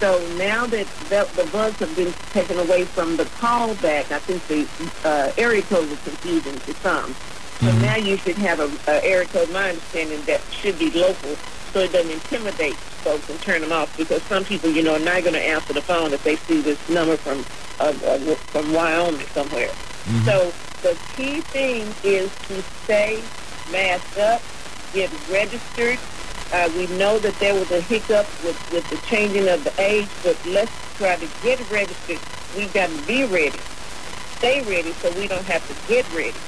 So now that the, the bugs have been taken away from the call back, I think the uh, area code was confusing to some. So mm-hmm. now you should have a, a area code, my understanding, that should be local so it doesn't intimidate folks and turn them off because some people, you know, are not going to answer the phone if they see this number from uh, uh, from Wyoming somewhere. Mm-hmm. So the key thing is to stay masked up, get registered. Uh, we know that there was a hiccup with, with the changing of the age, but let's try to get registered. We've got to be ready. Stay ready so we don't have to get ready.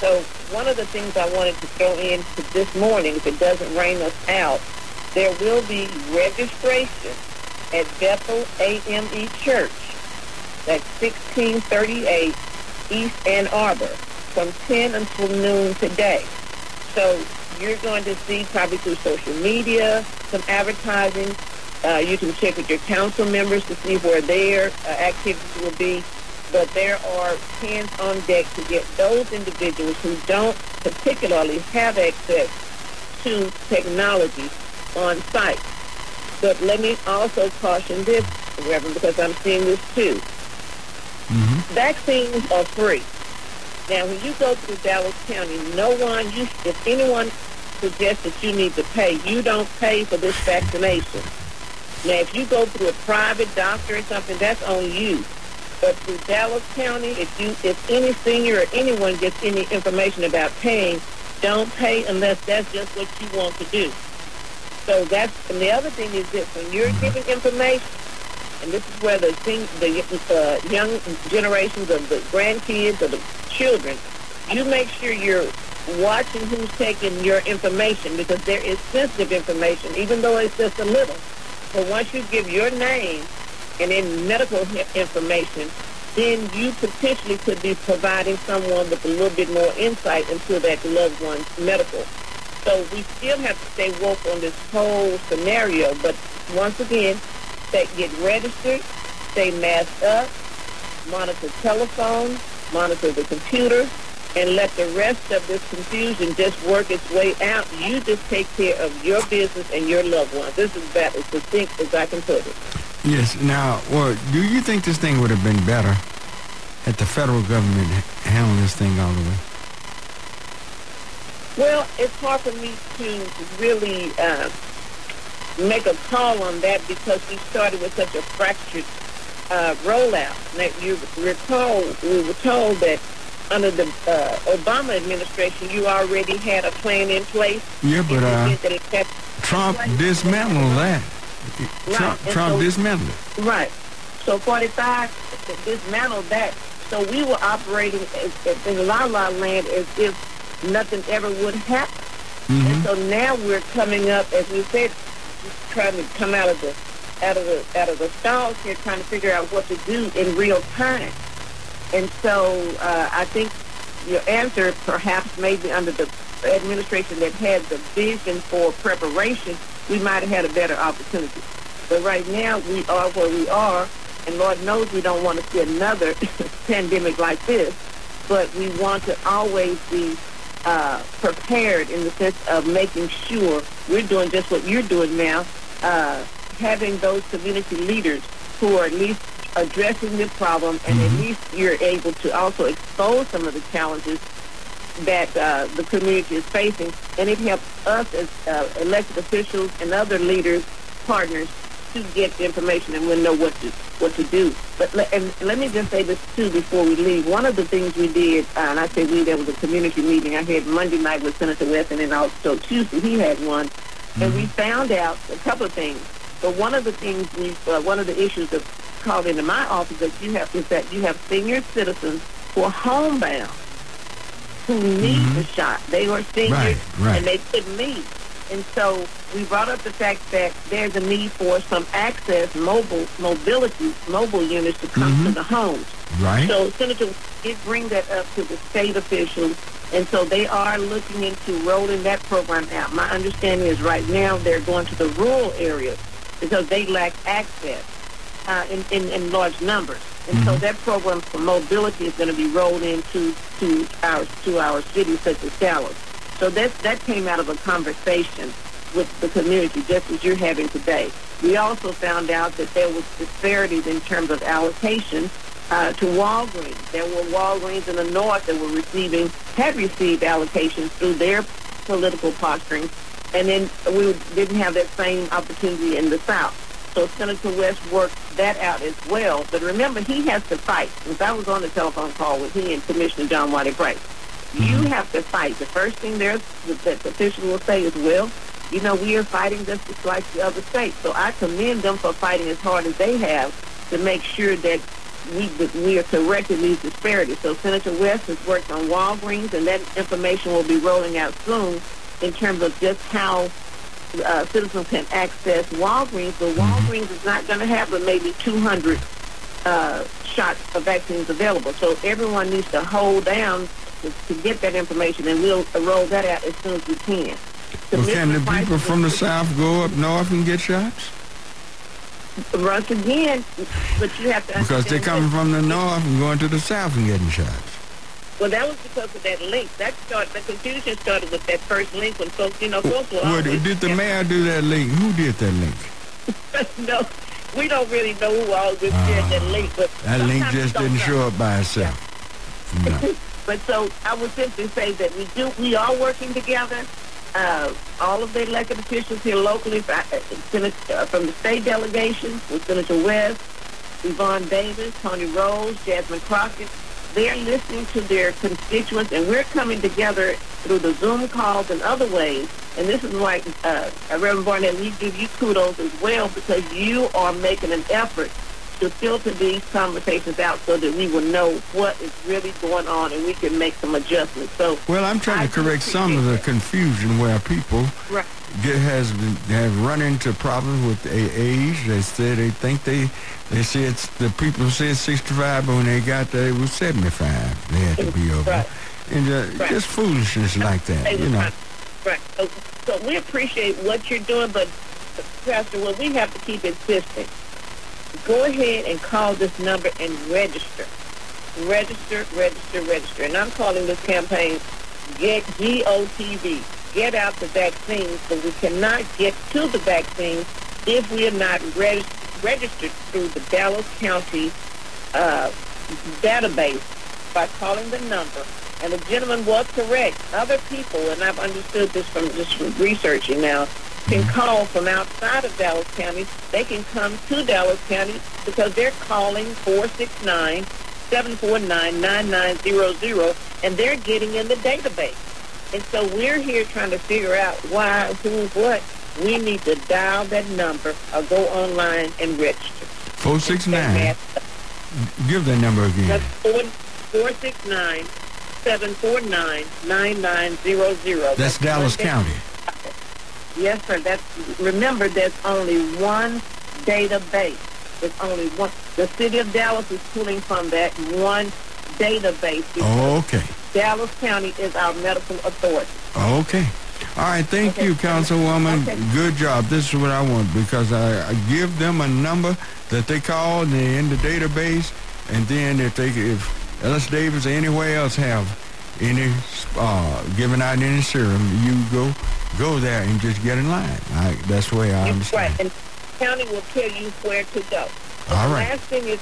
So one of the things I wanted to throw in to this morning, if it doesn't rain us out, there will be registration at Bethel AME Church. at 1638 East Ann Arbor from 10 until noon today. So you're going to see probably through social media, some advertising. Uh, you can check with your council members to see where their uh, activities will be but there are hands on deck to get those individuals who don't particularly have access to technology on site. But let me also caution this, Reverend, because I'm seeing this too. Mm-hmm. Vaccines are free. Now, when you go through Dallas County, no one, you, if anyone suggests that you need to pay, you don't pay for this vaccination. Now, if you go through a private doctor or something, that's on you. But through Dallas County, if you, if any senior or anyone gets any information about paying, don't pay unless that's just what you want to do. So that's, and the other thing is that when you're giving information, and this is where the thing, the uh, young generations of the grandkids or the children, you make sure you're watching who's taking your information because there is sensitive information, even though it's just a little. So once you give your name and in medical information, then you potentially could be providing someone with a little bit more insight into that loved one's medical. So we still have to stay woke on this whole scenario, but once again, stay, get registered, stay masked up, monitor telephone, monitor the computer, and let the rest of this confusion just work its way out. You just take care of your business and your loved ones. This is about as succinct as I can put it. Yes. Now, well, do you think this thing would have been better had the federal government handled this thing all the way? Well, it's hard for me to really uh, make a call on that because we started with such a fractured uh, rollout. Now, you recall, we were told that under the uh, Obama administration, you already had a plan in place. Yeah, but uh, Trump dismantled that. Trump, right. Trump so, dismantled it. Right. So 45 dismantled that. So we were operating in La La Land as if nothing ever would happen. Mm-hmm. And so now we're coming up, as we said, trying to come out of the out of the out of the stalls here, trying to figure out what to do in real time. And so uh, I think your answer perhaps maybe under the administration that had the vision for preparation we might have had a better opportunity. But right now, we are where we are, and Lord knows we don't want to see another [laughs] pandemic like this, but we want to always be uh, prepared in the sense of making sure we're doing just what you're doing now, uh, having those community leaders who are at least addressing the problem, and mm-hmm. at least you're able to also expose some of the challenges that uh, the community is facing, and it helps us as uh, elected officials and other leaders, partners, to get the information and we'll know what to what to do. But le- and let me just say this too before we leave. One of the things we did, uh, and I say we, there was a community meeting I had Monday night with Senator West, and then also Tuesday he had one, and we found out a couple of things. But one of the things we, uh, one of the issues that called into my office that you have is that you have senior citizens who are homebound who need the shot. They are seniors Right, right. and they couldn't leave. And so we brought up the fact that there's a need for some access, mobile mobility, mobile units to come to the homes. Right. So Senator did bring that up to the state officials, and so they are looking into rolling that program out. My understanding is right now they're going to the rural areas because they lack access uh, in, in, in large numbers. And so that program for mobility is going to be rolled into to our to our cities such as Dallas. So that that came out of a conversation with the community, just as you're having today. We also found out that there was disparities in terms of allocation uh, to Walgreens. There were Walgreens in the north that were receiving had received allocations through their political posturing, and then we didn't have that same opportunity in the south. So Senator West worked that out as well. But remember, he has to fight. Since I was on the telephone call with he and Commissioner John Wiley Price, you mm-hmm. have to fight. The first thing there's that the official will say is, well, you know, we are fighting just like the other states. So I commend them for fighting as hard as they have to make sure that we that we are correcting these disparities. So Senator West has worked on Walgreens, and that information will be rolling out soon in terms of just how uh, citizens can access Walgreens. But Walgreens is not going to have but maybe 200 uh, shots of vaccines available. So everyone needs to hold down to, to get that information, and we'll roll that out as soon as we can. Well, can the people from the south go up north and get shots? once again, but you have to Because they're coming from the north and going to the south and getting shots. Well, that was because of that link. That started. The confusion started with that first link when folks, you know, folks were Well, did the mayor do that link? Who did that link? [laughs] no, we don't really know who all was shared that link, but That link just didn't know. show up by itself. No. [laughs] But so I would simply say that we do, we are working together. Uh, all of the elected officials here locally, uh, uh, from the state delegation, with Senator West, Yvonne Davis, Toni Rose, Jasmine Crockett, they're listening to their constituents, and we're coming together through the Zoom calls and other ways. And this is why, uh, Reverend Barnett, we give you kudos as well because you are making an effort to filter these conversations out so that we will know what is really going on and we can make some adjustments. So, Well, I'm trying to correct some of the confusion where people right. get, has have run into problems with a- age. They said they think they they say it's the people said 65, but when they got there it was 75. They had to be over, Right. and uh, Right. just foolishness like that, you know. Right. So, so we appreciate what you're doing, but Pastor, well, we have to keep insisting. Go ahead and call this number and register. Register, register, register. And I'm calling this campaign Get GOTV. Get out the vaccines, but we cannot get to the vaccines if we are not reg- registered through the Dallas County uh, database by calling the number. And the gentleman was correct. Other people, and I've understood this from just from researching now, can call from outside of Dallas County. They can come to Dallas County because they're calling 469-749-9900, and they're getting in the database. And so we're here trying to figure out why, who, what. We need to dial that number or go online and register. 469. Give that number again. That's four four six nine seven four nine nine nine zero zero. That's Dallas County. Yes, sir. That's remember. There's only one database. There's only one. The city of Dallas is pulling from that one database. Oh, okay. Dallas County is our medical authority. Okay. All right, thank you, Councilwoman. Good job. This is what I want because I, I give them a number that they call and they're in the database, and then if they if Ellis Davis or anywhere else have any uh, giving out any serum, you go go there and just get in line. I, that's the way I understand. Right, and county will tell you where to go. All the right. last thing is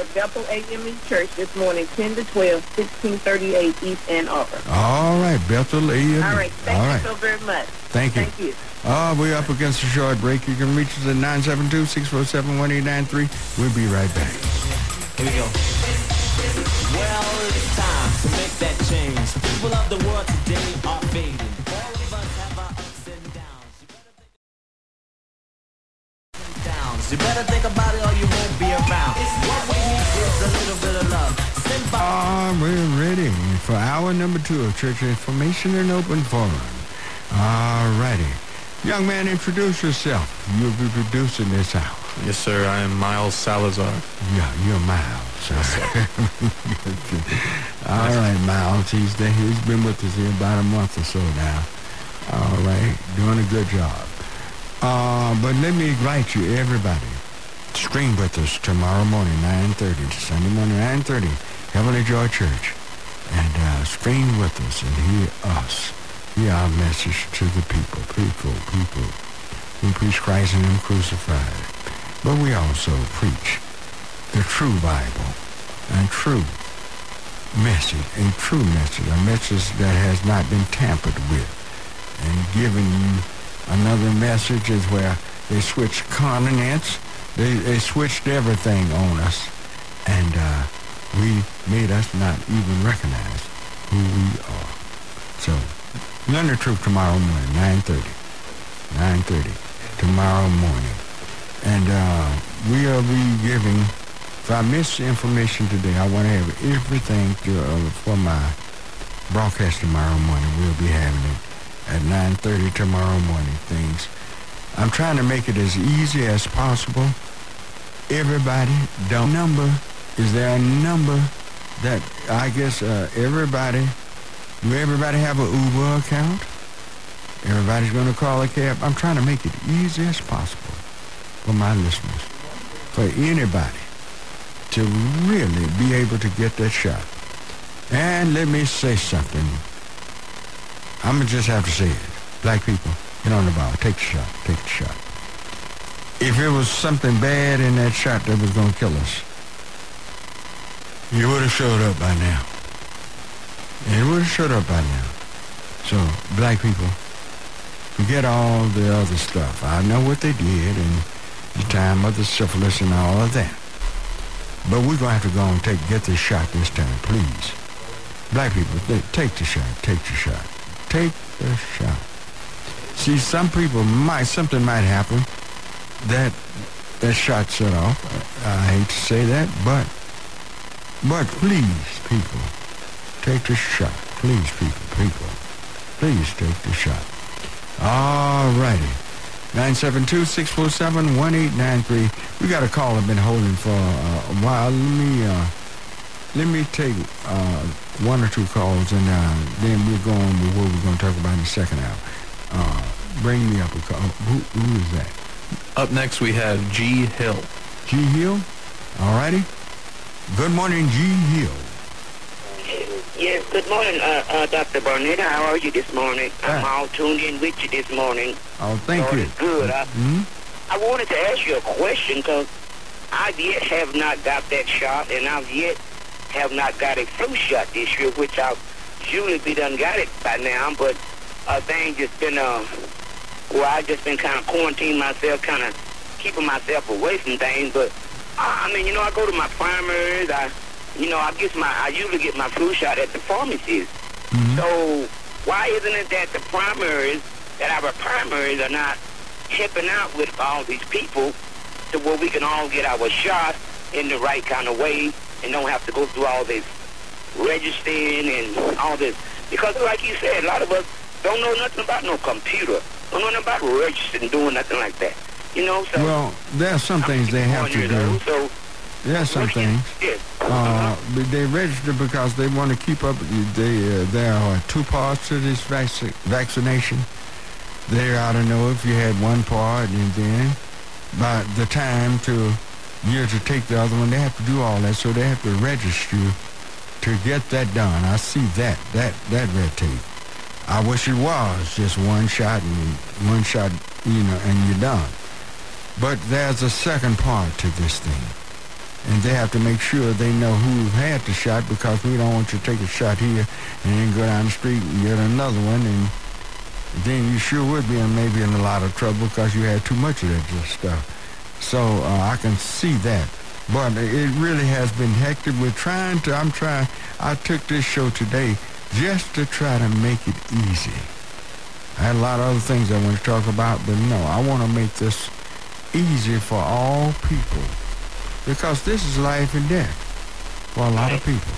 at Bethel AME Church this morning, 10 to 12, 1638 East Ann Arbor. All right, Bethel AME. All right. Thank All you right. so very much. Thank you. Thank you. Uh, we're up against a short break. You can reach us at 972-647-1893. We'll be right back. Here we go. Well, it's time to make that change. People of the world today are fading. All of us have our ups and downs. You better think downs. You better think about it or you won't be around. What we need is a little bit of love. Send by Uh, we're ready for hour number two of Church Information and Open Forum. All righty. Young man, introduce yourself. You'll be producing this hour. Yes, sir. I am Miles Salazar. Yeah, you're Miles. [laughs] All right, Miles. He's the, he's been with us here about a month or so now. All right, doing a good job. Uh, but let me invite you, everybody, stream with us tomorrow morning, 9.30, Sunday morning, 9.30, Heavenly Joy Church. And uh, stream with us and hear us. Hear our message to the people, people, people. We preach Christ and Him crucified. But we also preach the true Bible and true message, a true message, a message that has not been tampered with. And giving you another message is where they switch continents, they, they switched everything on us, and uh, we made us not even recognize who we are. So, learn the truth tomorrow morning, 9.30. 9.30 tomorrow morning. And uh, we'll be giving, if I miss information today, I want to have everything to, uh, for my broadcast tomorrow morning. We'll be having it at 9.30 tomorrow morning, things. I'm trying to make it as easy as possible. Everybody, the number, is there a number that I guess uh, everybody, do everybody have an Uber account? Everybody's going to call a cab. I'm trying to make it easy as possible for my listeners, for anybody to really be able to get that shot. And let me say something. I'm going to just have to say it. Black people, get on the ball. Take the shot. Take the shot. If it was something bad in that shot that was going to kill us, you would have showed up by now. It would have showed up by now. So, black people, forget all the other stuff. I know what they did and the time of the syphilis and all of that. But we're going to have to go and take, get this shot this time, please. Black people, take the shot, take the shot, take the shot. See, some people might, something might happen that that shot set off. I hate to say that, but, but please, people, take the shot. Please, people, people, please take the shot. All righty. 972-647-1893. We got a call I've been holding for uh, a while. Let me, uh, let me take uh, one or two calls, and uh, then we're going with what we're going to talk about in the second hour. Uh, bring me up a call. Who, who is that? Up next, we have G. Hill. G. Hill? All righty. Good morning, G. Hill. Yes, good morning, uh, uh, Dr. Burnett. How are you this morning? I'm all tuned in with you this morning. Oh, thank Lord you. good. I, hmm I wanted to ask you a question because I yet have not got that shot, and I've yet have not got a flu shot this year, which I've usually be done got it by now, but uh, things just been, uh, well, i just been kind of quarantining myself, kind of keeping myself away from things, but I, I mean, you know, I go to my primaries, I, you know, I get my, I usually get my flu shot at the pharmacies. So why isn't it that the primaries, that our primaries are not helping out with all these people to where we can all get our shot in the right kind of way and don't have to go through all this registering and all this. Because like you said, a lot of us don't know nothing about no computer. Don't know nothing about registering, doing nothing like that. You know, so Well, there are some things they have to do. so There are some things. yes. Uh, but they register because they want to keep up. They, uh, there are two parts to this vac- vaccination. They ought to know if you had one part, and then by the time to you to take the other one, they have to do all that. So they have to register to get that done. I see that that that red tape. I wish it was just one shot and one shot, you know, and you're done. But there's a second part to this thing. and they have to make sure they know who had the shot because we don't want you to take a shot here and then go down the street and get another one and then you sure would be in maybe in a lot of trouble because you had too much of that stuff. So uh, I can see that. But it really has been hectic. We're trying to, I'm trying, I took this show today just to try to make it easy. I had a lot of other things I want to talk about, but no, I want to make this easy for all people because this is life and death for a lot of people.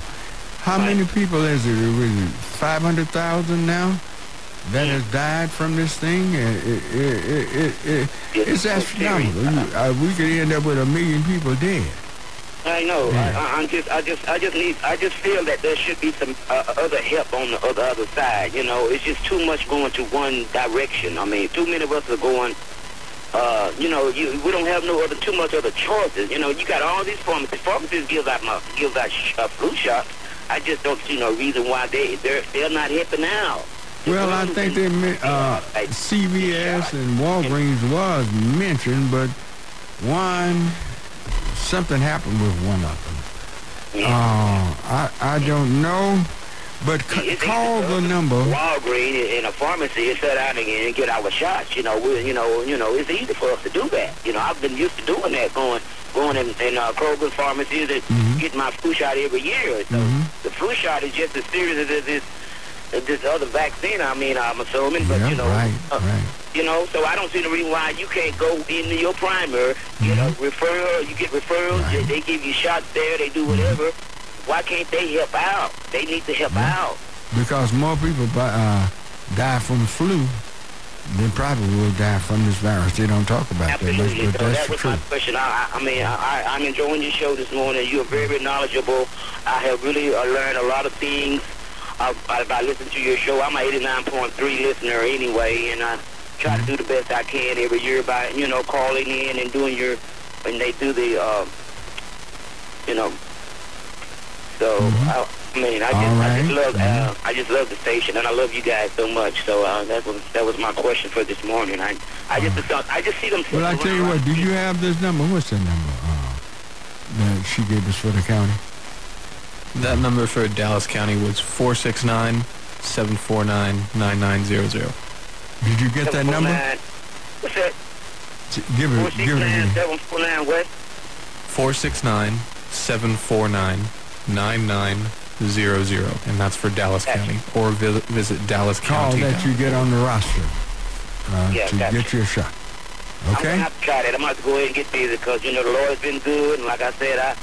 How many people is it? Is it 500,000 now that has died from this thing? It, it, it, it, it, it's astronomical. Uh, we could end up with a million people dead. I know. I, I, I'm just, I just, I just need, I just feel that there should be some uh, other help on the other other side. You know, it's just too much going to one direction. I mean, too many of us are going. Uh, you know, you, we don't have no other, too much other choices. You know, you got all these pharmacies. Pharmacies give out my, give out sh- uh, flu shots. I just don't see no reason why they, they're, they're not helping out. Well, I think they uh, CVS and Walgreens was mentioned, but one, something happened with one of them. Uh, I, I don't know, but c- call the number. Walgreens in a pharmacy and sit down again and get our shots. You know, we, you know, you know, it's easy for us to do that. You know, I've been used to doing that, going, going in, in uh, Kroger pharmacies and Mm-hmm. getting my flu shot every year. So the flu shot is just as serious as this, this other vaccine. I mean, I'm assuming, but Yeah, you know, right, uh, right. you know, so I don't see the reason why you can't go into your primary, get Mm-hmm. a referral, you get referrals, they, they give you shots there, they do whatever. Why can't they help out? They need to help out. Because more people uh, die from the flu than probably will die from this virus. They don't talk about that much, Absolutely. but So that's that the was truth. my question. I, I mean, I, I'm enjoying your show this morning. You're very knowledgeable. I have really uh, learned a lot of things uh, by, by listening to your show. I'm an 89.3 listener anyway, and I try to do the best I can every year by, you know, calling in and doing your, when they do the, uh, you know, so, I, I mean, I just, I just love, uh, I just love the station, and I love you guys so much. So uh, that was that was my question for this morning. I, I just, thought I just see them. Well, I tell you what, do you have this number? What's the number uh, that she gave us for the county? That number for Dallas County was 469-749-9900. Did you get that number? What's that? Give it, give it again. 749 what? 469-749-9900. And that's for Dallas County. Or visit, visit Dallas Call County. Call that you get on the roster uh, Yeah, to gotcha. get your shot. I'm Okay? gonna have to try that. I'm gonna have to go ahead and get busy because you know the Lord's been good, and like I said, I.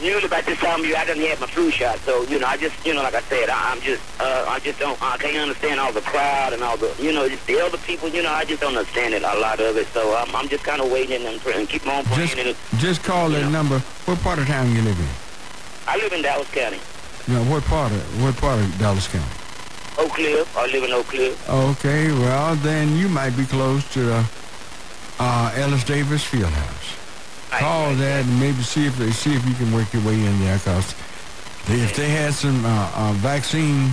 Usually by this time of year, didn't have my flu shot, so you know, I just, you know, like I said, I, I'm just, uh, I just don't, I can't understand all the crowd and all the, you know, just the other people, you know, I just don't understand it, a lot of it. So I'm, I'm just kind of waiting and, and keep on praying. Just, and just call that number. What part of town you live in? I live in Dallas County, No, what part of what part of Dallas County? Oak Cliff. I live in Oak Cliff. Okay, well then you might be close to the uh, Ellis Davis Fieldhouse. Call that and maybe see if they see if you can work your way in there, cause they, if they had some uh, uh, vaccine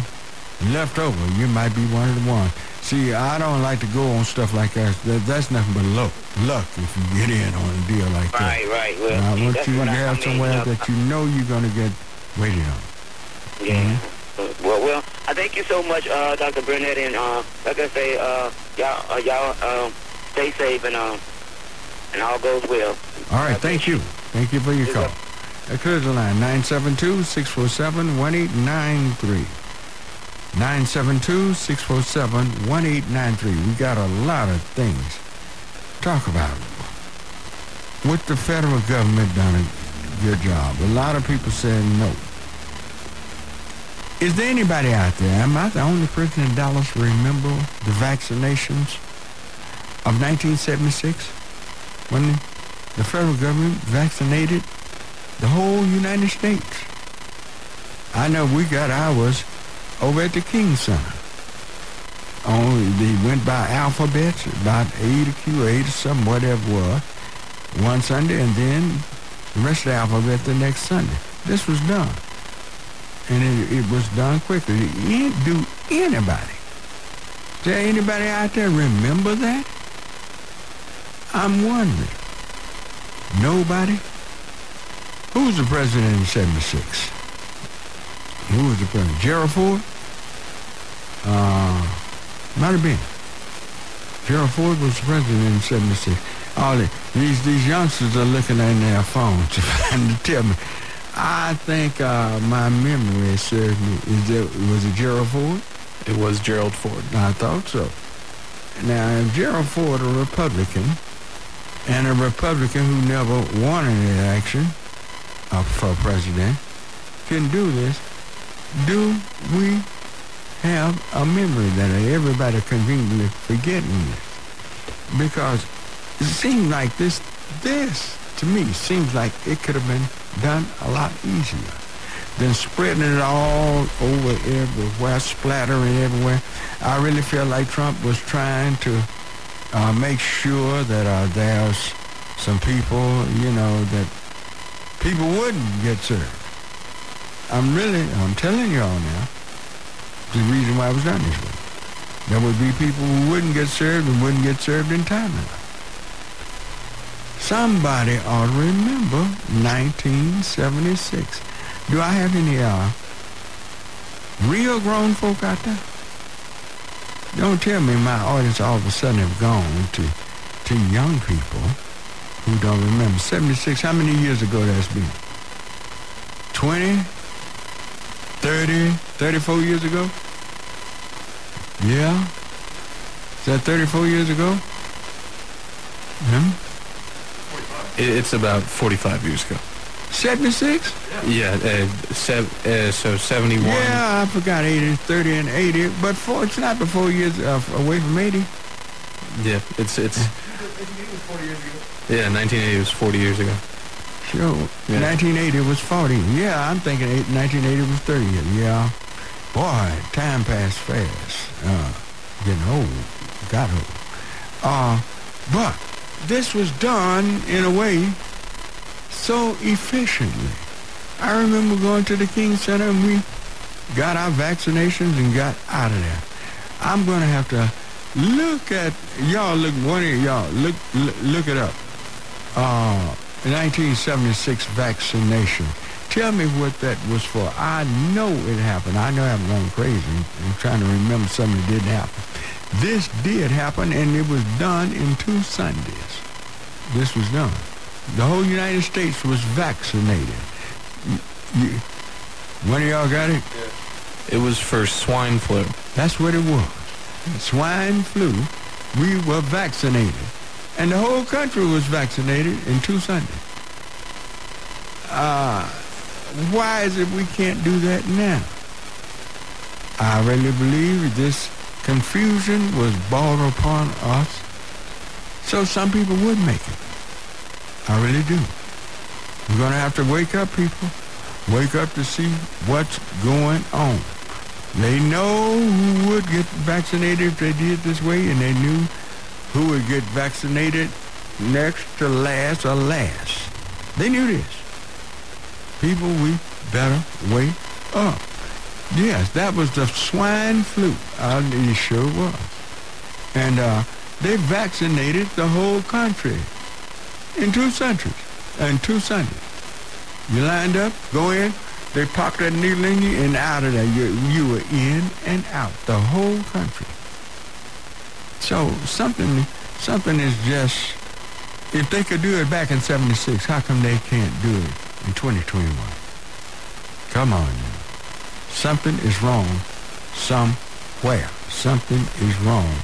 left over, you might be one of the ones. See, I don't like to go on stuff like that. that that's nothing but luck. Luck if you get in on a deal like that. Right, right. Well, I want you to I- I have somewhere you that you know you're going to get waited on. Yeah. Uh, Well, well, I thank you so much, uh, Dr. Burnett, and uh, like I say, uh, y'all, uh, y'all, uh, stay safe and uh, and all goes well. All right, thank you. Thank you for your call. That uh, clears the line, 972-647-1893. 972-647-1893. We got a lot of things to talk about. With the federal government done a good job. A lot of people said no. Is there anybody out there? Am I the only person in Dallas remember the vaccinations of 1976? When the federal government vaccinated the whole United States. I know we got ours over at the King Center. Only they went by alphabets, about A to Q, A to something, whatever was, one Sunday, and then the rest of the alphabet the next Sunday. This was done. And it, it was done quickly. It didn't do anybody. There anybody out there remember that? I'm wondering. Nobody? Who was the president in 76? Who was the president? Gerald Ford? Uh, might have been. Gerald Ford was the president in 76. All the, these, these youngsters are looking at their phones [laughs] trying to tell me. I think uh, my memory serves me. Is it, was it Gerald Ford? It was Gerald Ford. I thought so. Now, if Gerald Ford, a Republican, and a Republican who never won an election uh, for president, can do this, do we have a memory that everybody conveniently forgetting this? Because it seems like this, this, to me, seems like it could have been done a lot easier than spreading it all over everywhere, splattering everywhere. I really feel like Trump was trying to uh, make sure that uh, there's some people, you know, that people wouldn't get served. I'm really, I'm telling y'all now, the reason why I was done this way. There would be people who wouldn't get served and wouldn't get served in time enough. Somebody ought to remember 1976. Do I have any uh, real grown folk out there? Don't tell me my audience all of a sudden have gone to, to young people who don't remember. 76, how many years ago that's been? 20? 30? 34 years ago? Yeah? Is that 34 years ago? Hmm? It's about 45 years ago. 76? Yeah, uh, sev- uh, so 71. Yeah, I forgot 80, 30 and 80, but four, it's not but four years uh, away from 80. Yeah, it's it's. Yeah, 1980 was 40 years ago. Sure. Yeah. 1980 was 40. Yeah, I'm thinking eight- 1980 was 30 years. Yeah. Boy, time passed fast. Uh, getting old. Got old. Uh, but this was done in a way so efficiently. I remember going to the King Center and we got our vaccinations and got out of there. I'm going to have to look at, y'all look, one of y'all, look, look, look it up. Uh, 1976 vaccination. Tell me what that was for. I know it happened. I know I'm going crazy. I'm trying to remember something that didn't happen. This did happen, and it was done in two Sundays. This was done. The whole United States was vaccinated. Y- y- one of y'all got it? It was for swine flu. That's what it was. Swine flu. We were vaccinated. And the whole country was vaccinated in two Sundays. Uh, why is it we can't do that now? I really believe this confusion was brought upon us so some people would make it. I really do. We're going to have to wake up, people. Wake up to see what's going on. They know who would get vaccinated if they did this way, and they knew who would get vaccinated next to last or last. They knew this. People, we better wake up. Yes, that was the swine flu. Uh, it sure was. And uh, they vaccinated the whole country in two centuries and two Sundays. You lined up, go in, they pop that needle in you, and out of there, you, you were in and out, the whole country. So something, something is just, if they could do it back in 76, how come they can't do it in 2021? Come on now. Something is wrong somewhere. Something is wrong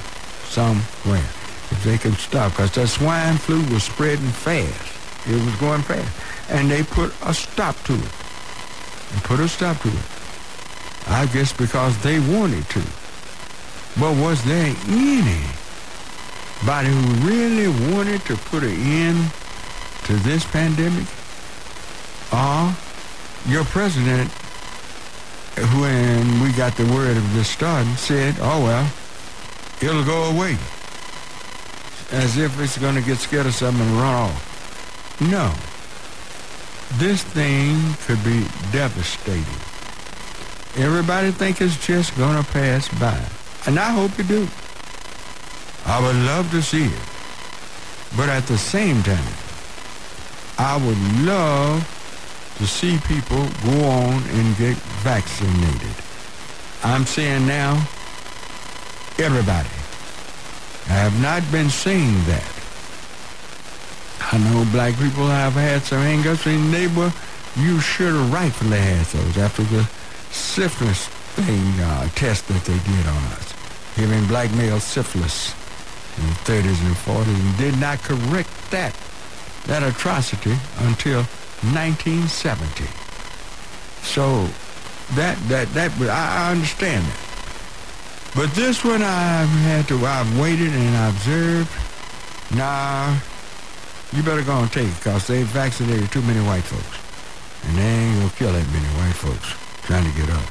somewhere. If they could stop, because that swine flu was spreading fast. It was going fast. And they put a stop to it. They put a stop to it. I guess because they wanted to. But was there anybody who really wanted to put an end to this pandemic? Or your president, when we got the word of this starting, said, oh, well, it'll go away. As if it's going to get scared of something and run off. No. This thing could be devastating. Everybody think it's just going to pass by. And I hope you do. I would love to see it. But at the same time, I would love to see people go on and get vaccinated. I'm saying now, everybody. I have not been saying that. I know black people have had some hangups in neighbor. You should have rightfully had those after the syphilis thing uh, test that they did on us, giving black males syphilis in the 30s and 40s, and did not correct that that atrocity until 1970. So that that that I, I understand that. But this one I've had to I've waited and observed. Nah, you better go and take it because they vaccinated too many white folks. And they ain't gonna kill that many white folks trying to get us.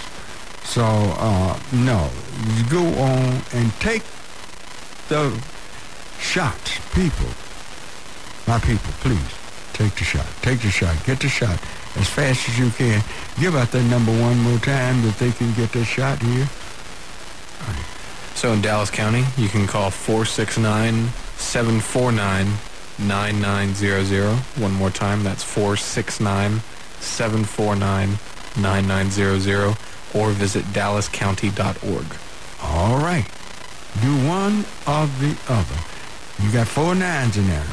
So, uh, no. You go on and take the shots, people. My people, please, take the shot. Take the shot. Get the shot as fast as you can. Give out that number one more time that they can get that shot here. So in Dallas County, you can call 469-749-9900. One more time, that's 469-749-9900 or visit dallascounty.org. All right. Do one of the other. You got four nines in there.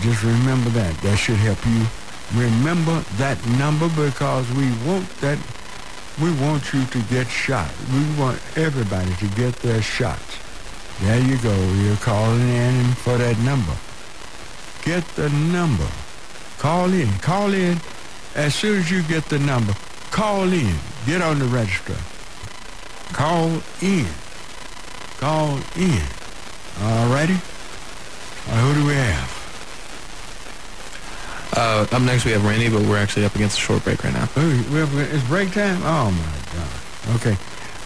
Just remember that. That should help you remember that number because we want that we want you to get shot. We want everybody to get their shots. There you go. You're calling in for that number. Get the number. Call in. Call in. As soon as you get the number, call in. Get on the register. Call in. Call in. All righty. Who do we have? Uh, up next we have Randy, but we're actually up against a short break right now. It's break time? Oh, my God. Okay.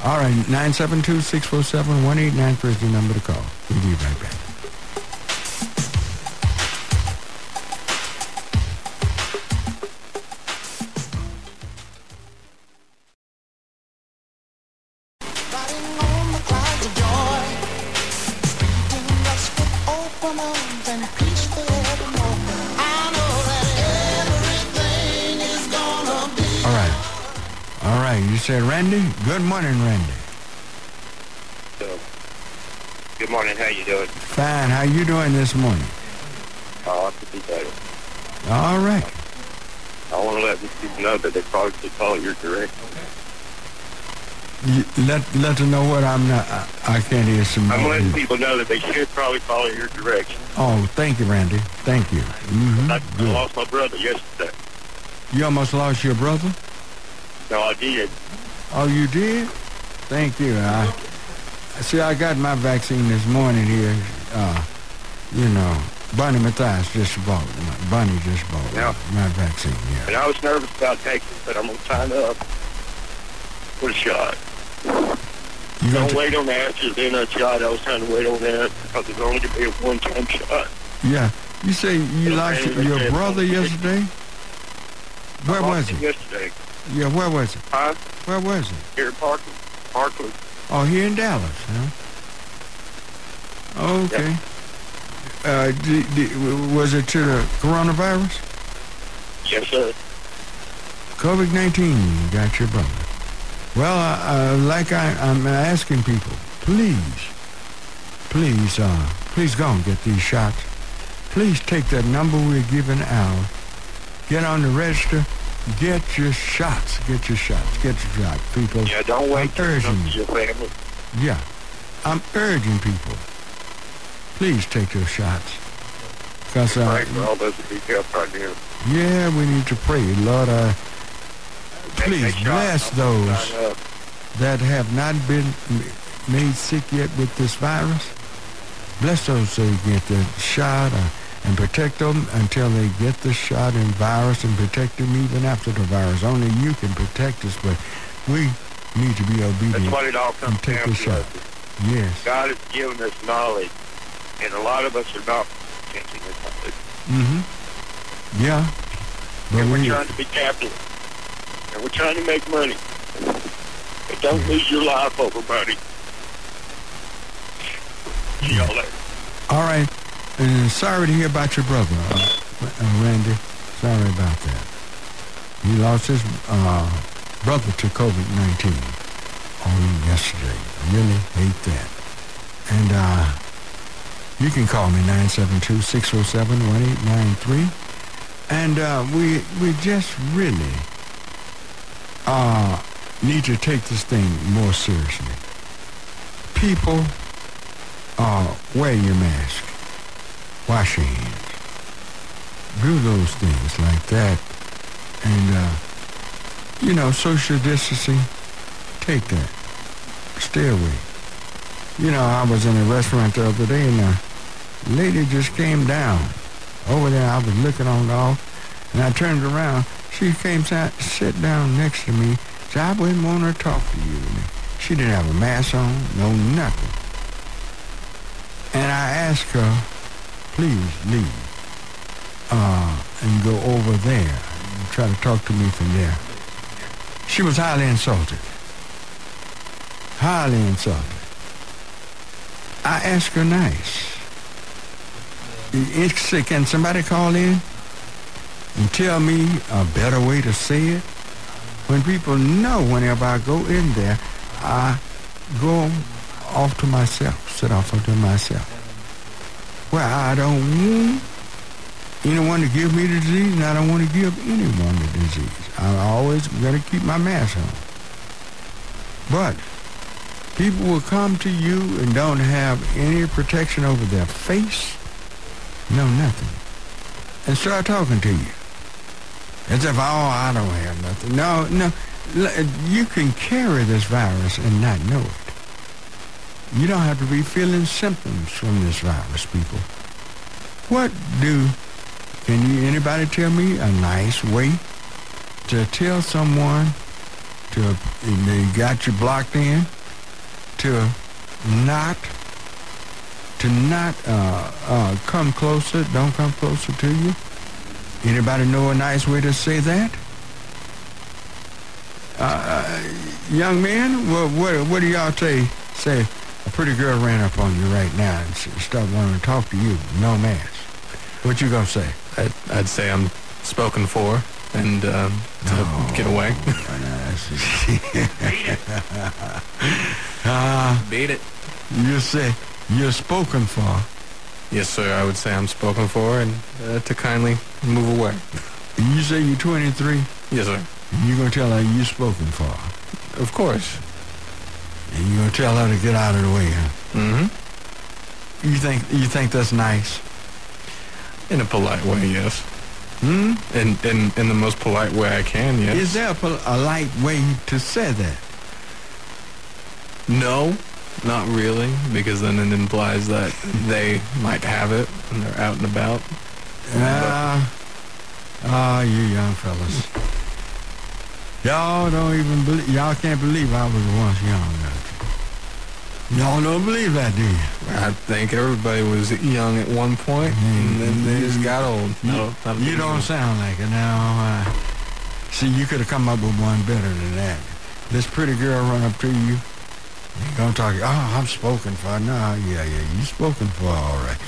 All right. 972-647-1893 is the number to call. We'll be right back. Said Randy? Good morning, Randy. So, good morning. How you doing? Fine. How you doing this morning? Oh, I could be better. All right. I want to let these people know that they probably should follow your directions. You, let let them know what I'm not. I, I can't hear some. I'm letting people know that they should probably follow your direction. Oh, thank you, Randy. Thank you. hmm I, I lost my brother yesterday. You almost lost your brother? No, I did. Oh, you did? Thank you. I see. I got my vaccine this morning here. Uh, you know, Bunny Matthias just bought. My Bunny just bought Yeah. my vaccine. Yeah. And I was nervous about taking it, but I'm going to sign up for a shot. You Don't wait on the answers in that shot. I was trying to wait on that because it's only going to be a one-time shot. Yeah. You say you lost your brother yesterday? Where was he? Yesterday. Yeah, where was it? Huh? Where was it? Here in Parkland. Parkland. Oh, here in Dallas, huh? Okay. Uh, d d was it to the coronavirus? Yes, sir. COVID-19 got your brother. Well, uh, uh, like I, I'm asking people, please, please, uh, please go and get these shots. Please take that number we're giving out. Get on the register. Get your shots. Get your shots. Get your shots, people. Yeah, don't wait I'm urging you. your family. Yeah. I'm urging people. Please take your shots. Because, uh, Pray for all those need help right now. yeah, we need to pray. Lord, uh, please Take that shot. bless those that have not been made sick yet with this virus. Bless those so you get the shot uh, and protect them until they get the shot and virus and protect them even after the virus. Only you can protect us, but we need to be obedient That's what it all comes and take down the to. shot. Yes. God has given us knowledge, and a lot of us are not protecting this knowledge. Mm-hmm. Yeah. But And we're we, trying to be capitalists, and we're trying to make money. But don't lose your life over money. See y'all later. all right. Uh, sorry to hear about your brother, uh, uh, Randy. Sorry about that. He lost his uh, brother to COVID-19 on yesterday. Really hate that. And uh, you can call me 972-607-1893. And uh, we we just really uh, need to take this thing more seriously. People, uh, wear your mask. Wash your hands. Do those things like that. And, uh, you know, social distancing, take that. Stay away. You know, I was in a restaurant the other day and a lady just came down. Over there, I was looking on the off, and I turned around. She came sat, sit down next to me. Said, I wouldn't want her to talk to you. She didn't have a mask on, no nothing. And I asked her, please leave uh, and go over there and try to talk to me from there. She was highly insulted. Highly insulted. I asked her nice. It's, can somebody call in and tell me a better way to say it? When people know whenever I go in there, I go off to myself, sit off to myself. Well, I don't want anyone to give me the disease, and I don't want to give anyone the disease. I'm always going to keep my mask on. But people will come to you and don't have any protection over their face, no nothing, and start talking to you. As if, oh, I don't have nothing. No, no. You can carry this virus and not know it. You don't have to be feeling symptoms from this virus, people. What do, can you, anybody tell me a nice way to tell someone to, they got you blocked in, to not, to not uh, uh, come closer, don't come closer to you? Anybody know a nice way to say that? Uh, young man, what, what, what do y'all say? Say, a pretty girl ran up on you right now and start wanting to talk to you, no mask. What you gonna say? I'd, I'd say I'm spoken for and um, to get away. [laughs] uh, [laughs] Beat it. You say you're spoken for. Yes, sir. I would say I'm spoken for and uh, to kindly move away. You say you're 23. Yes, sir. You're gonna tell her you're spoken for, Of course. And you gonna tell her to get out of the way. Huh? Mm-hmm. You think you think that's nice? In a polite way, yes. Hmm? In, in, in the most polite way I can, yes. Is there a, pol- a light way to say that? No, not really, because then it implies that they might have it and they're out and about. Ah, ah, you young fellas. Y'all don't even believe. Y'all can't believe I was once young. Y'all don't believe that, do you? I think everybody was young at one point, and then they just got old. No, not You don't deal. sound like it now. Uh, see, you could have come up with one better than that. This pretty girl run up to you. You gonna talk? Oh, I'm spoken for. No, yeah, yeah, you spoken for. All right,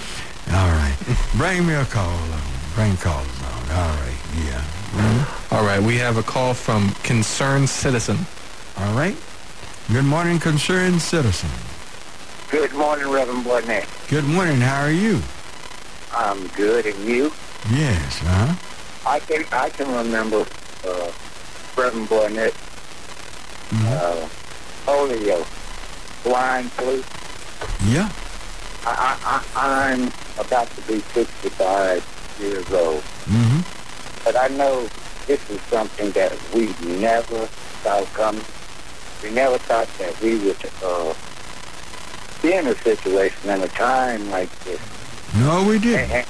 all right. [laughs] Bring me a call on. Bring calls on. All right, yeah. Mhm. All right, we have a call from Concerned Citizen. All right. Good morning, concerned citizen. Good morning, Reverend Barnett. Good morning. How are you? I'm good, and you? Yes. Uh huh. I can I can remember uh, Reverend Barnett, uh, polio, swine flu. Yeah. I, I, I, I'm about to be 65 years old, Mm-hmm. but I know this is something that we never saw coming. We never thought that we would uh, in a situation in a time like this. No, we didn't.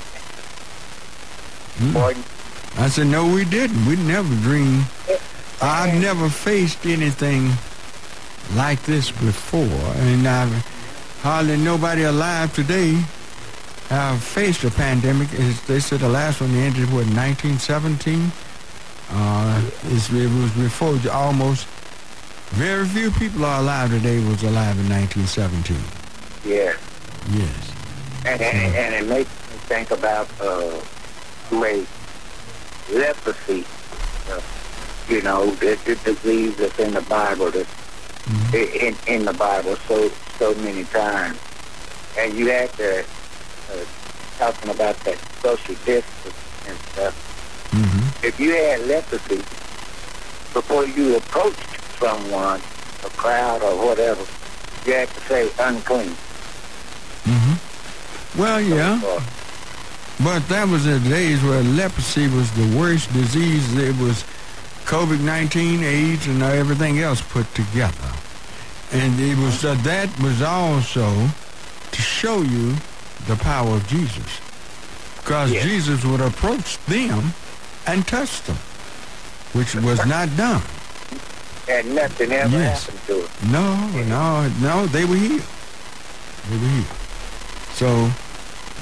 Mm. I said, no, we didn't. We never dreamed. I've never faced anything like this before, and I've hardly nobody alive today have faced a pandemic. As they said the last one ended, what, 1917? Uh, it's, it was before almost, very few people are alive today was alive in 1917. Yeah. Yes. And, and, and it makes me think about uh, way leprosy uh, you know, the, the disease that's in the Bible, that's in in the Bible so so many times, and you had to uh, talking about that social distance and stuff. Mm-hmm. If you had leprosy before you approached someone, a crowd or whatever, you had to say unclean. Mm-hmm. Well, yeah. But that was the days where leprosy was the worst disease. It was COVID-19, AIDS, and everything else put together. And it was uh, that was also to show you the power of Jesus. Because Jesus would approach them and touch them, which was not done. And nothing ever Yes. happened to it. No, no, no, they were healed. They were healed. So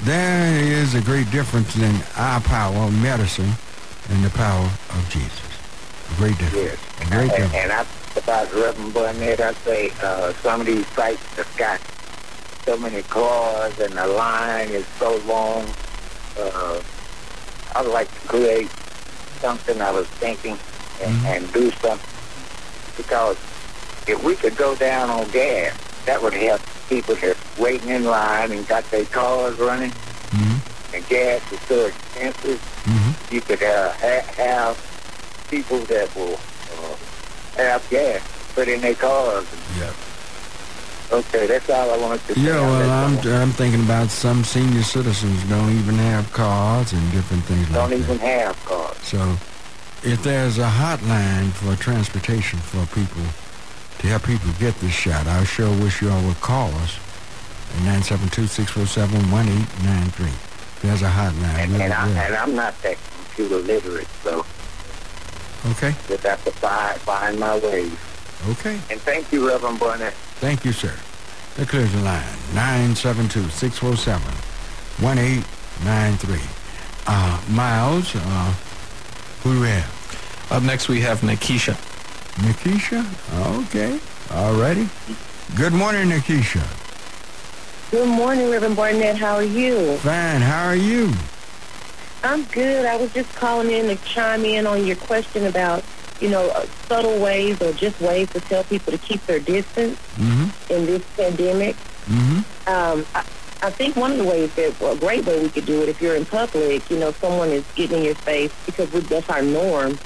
there is a great difference in our power of medicine and the power of Jesus. A great difference. A great and, difference. and I about Reverend Barnett, I say uh, some of these sites have got so many cars and the line is so long. Uh, I would like to create something I was thinking and, and do something because if we could go down on gas, that would help people that's waiting in line and got their cars running. And gas is so expensive. You could uh, ha- have people that will uh, have gas put in their cars. Yeah. Okay, that's all I wanted to say. Yeah, well. I'm, I'm thinking about some senior citizens don't even have cars and different things like that. don't even have cars. So if there's a hotline for transportation for people to help people get this shot, I sure wish you all would call us at 972-647-1893. There's a hotline. And, and, I, and I'm not that computer literate, so Okay, just have to find, find my ways. okay. And thank you, Reverend Burnett. Thank you, sir. That clears the line. 972-647-1893. Uh, Miles, uh, who do we have? Up next, we have Nikisha. Nikisha? Okay. All righty. Good morning, Nikisha. Good morning, Reverend Barnett. How are you? Fine. How are you? I'm good. I was just calling in to chime in on your question about, you know, uh, subtle ways or just ways to tell people to keep their distance Mm-hmm. in this pandemic. Mm-hmm. Um, I, I think one of the ways that, well, a great way we could do it, if you're in public, you know, someone is getting in your face because we, that's our norm,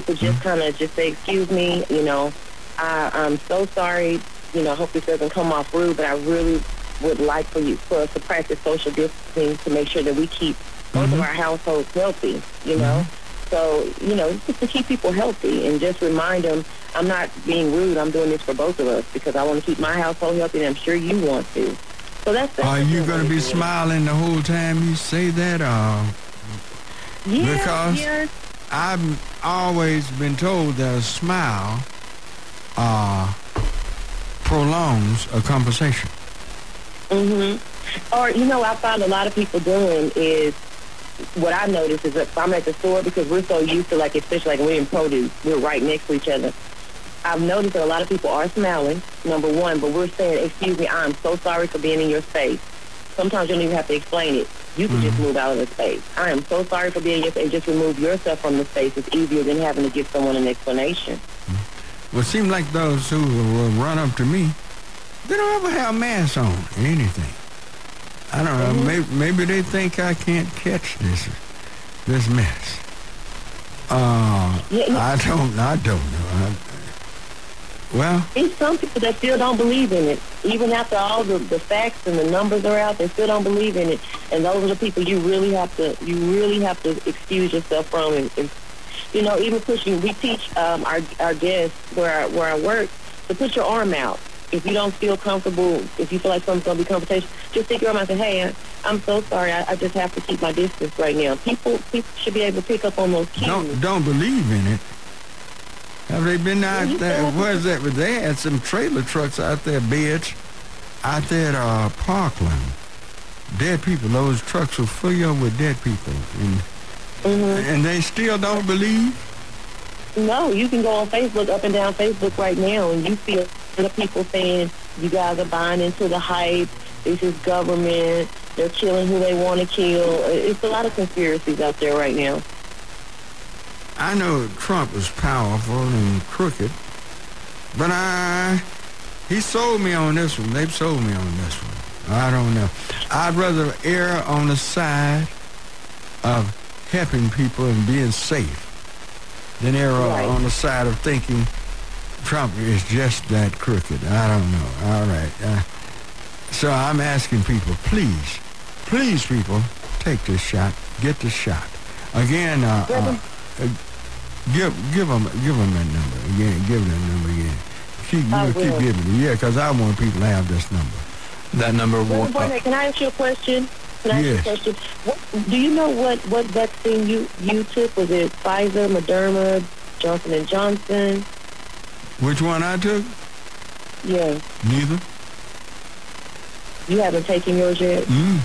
Mm-hmm. to just kind of just say, excuse me, you know, I, I'm so sorry, you know, I hope this doesn't come off rude, but I really would like for you, for us to practice social distancing to make sure that we keep both of mm-hmm. our households healthy, you know? Mm-hmm. So, you know, just to keep people healthy and just remind them, I'm not being rude, I'm doing this for both of us because I want to keep my household healthy and I'm sure you want to. So that's, that's Are you going to be smiling the whole time you say that? Yeah, because yeah. I've always been told that a smile uh, prolongs a conversation. Mm-hmm. Or, you know, I find a lot of people doing is what I notice is if I'm at the store because we're so used to, like, especially like we're in produce, we're right next to each other. I've noticed that a lot of people are smiling, number one, but we're saying, excuse me, I'm so sorry for being in your space. Sometimes you don't even have to explain it. You can just mm-hmm. move out of the space. I am so sorry for being in your space. And just remove yourself from the space. It's easier than having to give someone an explanation. Mm-hmm. Well, it seems like those who will run up to me, they don't ever have masks on or anything. I don't know. Mm-hmm. Maybe, maybe they think I can't catch this this mess. Uh, Yeah, yeah. I don't. I don't know. I, well, There's some people that still don't believe in it. Even after all the, the facts and the numbers are out, they still don't believe in it. And those are the people you really have to you really have to excuse yourself from. And, and you know, even pushing. We teach um, our our guests where I, where I work to put your arm out. If you don't feel comfortable, if you feel like something's gonna be confrontation, just stick your arm out and say, "Hey, I'm so sorry. I, I just have to keep my distance right now." People people should be able to pick up on those cues. don't don't believe in it. Have they been out there? Where's that? They had some trailer trucks out there, bitch, out there at uh, Parkland. Dead people. Those trucks were full with dead people, and Mm-hmm. and they still don't believe. No, you can go on Facebook, up and down Facebook right now, and you see a lot of people saying you guys are buying into the hype. This is government. They're killing who they want to kill. It's a lot of conspiracies out there right now. I know Trump is powerful and crooked, but I he sold me on this one. They've sold me on this one. I don't know. I'd rather err on the side of helping people and being safe than err Right. on the side of thinking Trump is just that crooked. I don't know. All right. Uh, so I'm asking people, please, please, people, take this shot. Get the shot. Again, uh, uh, uh, give give them give them that number again. Give them that number again. Keep I you keep giving it. Yeah, because I want people to have this number. That number Reverend one. Barnett, can I ask you a question? Can I Yes. ask you a question? What, do you know what, what vaccine you, you took? Was it Pfizer, Moderna, Johnson and Johnson? Which one I took? Yeah. Neither. You haven't taken yours yet? Mm.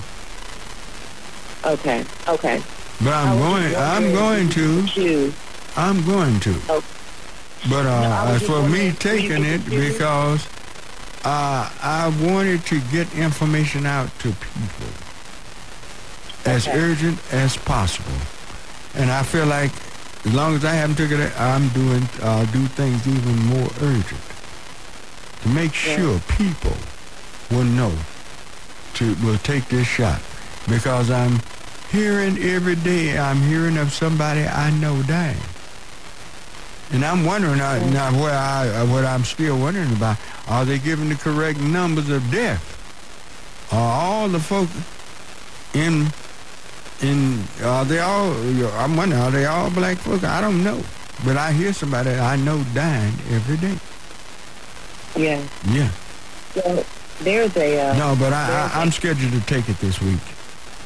Okay. Okay. But I'm going. I'm going to. Choose. I'm going to. Oh. But uh, as for me wondering, do you taking it think you do? because uh, I wanted to get information out to people as Okay. urgent as possible, and I feel like as long as I haven't taken it, I'm doing uh, do things even more urgent to make Yeah. sure people will know to will take this shot because I'm hearing every day. I'm hearing of somebody I know dying. And I'm wondering uh, now where I uh, what I'm still wondering about are they giving the correct numbers of death? Are all the folks in in are they all? I'm wondering are they all black folks? I don't know, but I hear somebody I know dying every day. Yeah. Yeah. So there's a. Uh, No, but I, I I'm scheduled to take it this week.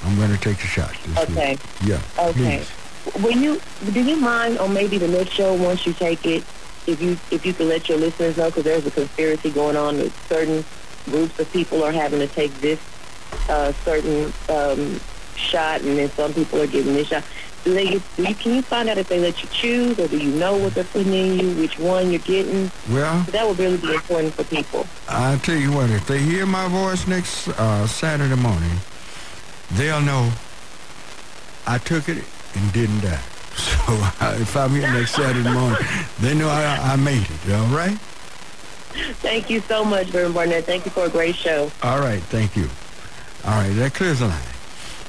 I'm going to take the shot this Okay. week. Yeah. Okay. Please. Will you do you mind on maybe the next show once you take it, if you if you could let your listeners know because there's a conspiracy going on that certain groups of people are having to take this uh, certain um, shot, and then some people are getting this shot. Do they? Get, do you, can you find out if they let you choose, or do you know what they're putting in you, which one you're getting? Well, That would really be important for people. I'll tell you what, if they hear my voice next uh, Saturday morning, they'll know I took it and didn't die. [laughs] So uh, if I'm here next Saturday morning, they know I, I made it, all right? Thank you so much, Reverend Barnett. Thank you for a great show. All right, thank you. All right, that clears the line.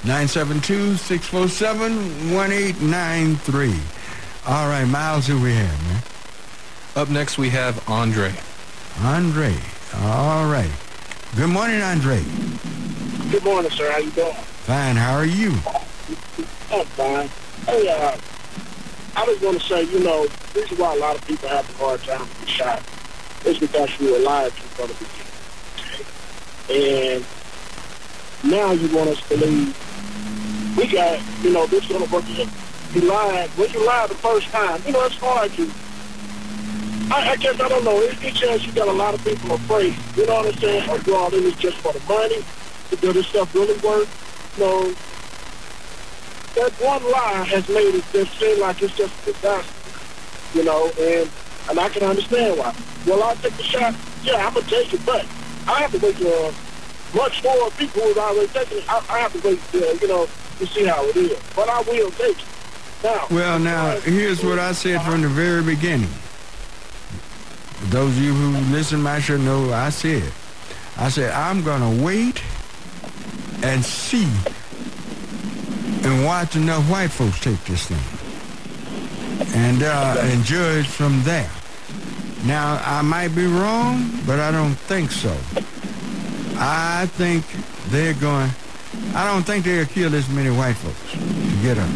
972-647-1893. All right, Miles, who we have, man? Up next, we have Andre. Andre. All right. Good morning, Andre. Good morning, sir. How you doing? Fine, how are you? I'm fine. Hey, uh, I was going to say, you know, this is why a lot of people have a hard time with the shot. It's because you were lied to from the beginning. And now you want us to believe we got, you know, this little book you lied. When you lied the first time, you know, it's hard to. I, I guess I don't know. It, it says you got a lot of people afraid. You know what I'm do all this just for the money? Does this stuff really work? No, that one lie has made it just seem like it's just a disaster, you know, and and I can understand why. Well, I'll take the shot. Yeah, I'm gonna take it, but I have to wait uh, much more people who've already taken it. I, I have to wait, uh, you know, to see how it is. But I will take it. Now, Well, now, here's what I said from the very beginning. Those of you who listen to my show know I said, I said, I'm going to wait and see and watch enough white folks take this thing and, uh, and judge from there. Now, I might be wrong, but I don't think so. I think they're going, I don't think they'll kill this many white folks to get up.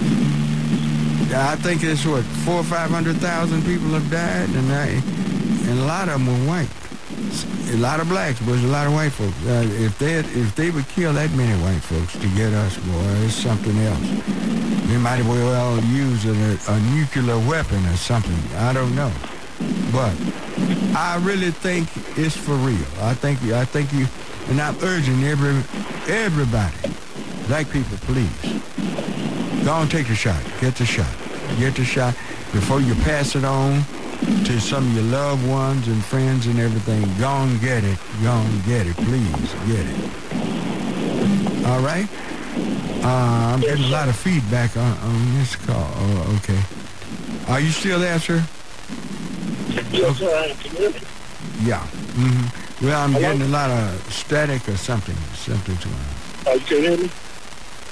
I think it's what four or five hundred thousand people have died, and I, and a lot of them were white. A lot of blacks, but a lot of white folks. Uh, if they if they would kill that many white folks to get us, boy, it's something else. They might well use a, a nuclear weapon or something. I don't know, but I really think it's for real. I think you I think you, and I'm urging every everybody, black people, please. Go and take the shot. Get the shot. Get the shot before you pass it on to some of your loved ones and friends and everything. Go and get it. Go and get it. Please get it. All right? Uh, I'm getting a lot of feedback on, on this call. Oh, okay. Are you still there, sir? Yes, sir, I can hear me. Yeah. Mm-hmm. Well, I'm Hello? getting a lot of static or something. Something's going on. Oh, you can hear me?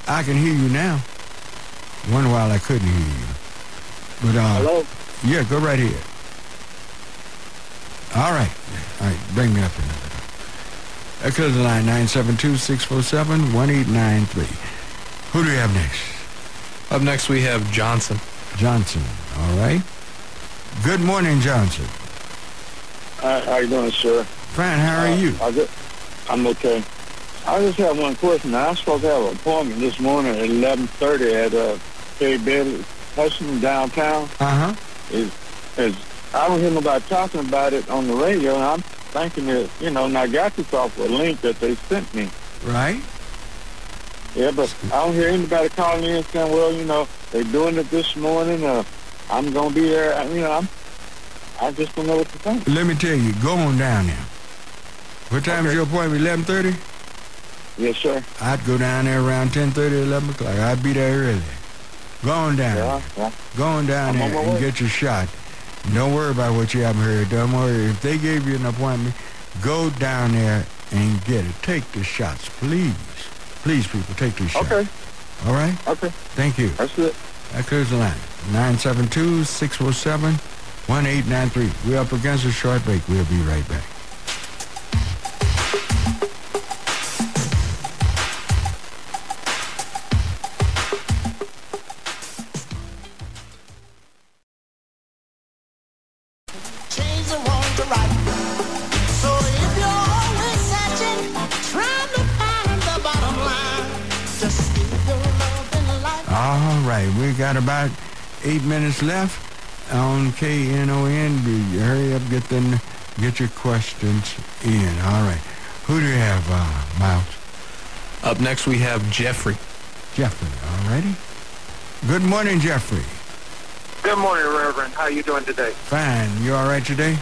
I can hear you now. One while I couldn't hear you. But, uh, Hello? yeah, go right ahead. All right. All right, bring me up another. Uh, close the line, 972-647-1893. Who do we have next? Up next, we have Johnson. Johnson, all right. Good morning, Johnson. Hi, how you doing, sir? Fine, how are Uh, you? I just, I'm okay. I just have one question. I was supposed to have an appointment this morning at 11.30 at uh, Kay Bailey Hutchison downtown. Uh-huh. Is, is, I don't hear nobody talking about it on the radio, and I'm thinking that, you know, and I got this off a link that they sent me. Right? Yeah, but I don't hear anybody calling in saying, well, you know, they're doing it this morning. Uh, I'm going to be there. I- You know, I'm, I just don't know what to think. Let me tell you, go on down there. What time is your appointment, 11.30? Yes, sir. I'd go down there around 10.30, 11 o'clock. I'd be there early. Go on down Yeah, there. yeah. Go on down I'm there my and way. get your shot. Don't worry about what you haven't heard. Don't worry. If they gave you an appointment, go down there and get it. Take the shots, please. Please, people, take the shots. Okay. All right? Okay. Thank you. That's it. That clears the line. 972-647-1893. We're up against a short break. We'll be right back. Got about eight minutes left on KNON. Be- Hurry up, get them, get your questions in. All right, who do you have, uh, Miles? Up next, we have Jeffrey. Jeffrey. All righty. Good morning, Jeffrey. Good morning, Reverend. How you doing today? Fine. You all right today?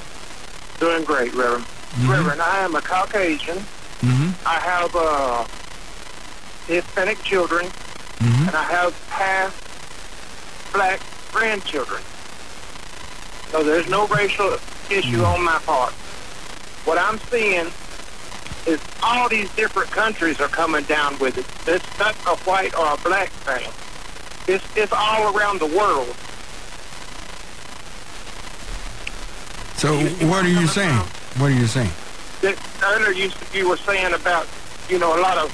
Doing great, Reverend. Reverend, I am a Caucasian. Mm-hmm. I have uh, Hispanic children, Mm-hmm. and I have half black grandchildren. So there's no racial issue on my part. What I'm seeing is all these different countries are coming down with it. It's not a white or a black thing. It's, it's all around the world. So, what are you saying? What are you saying? that earlier you you were saying about you know a lot of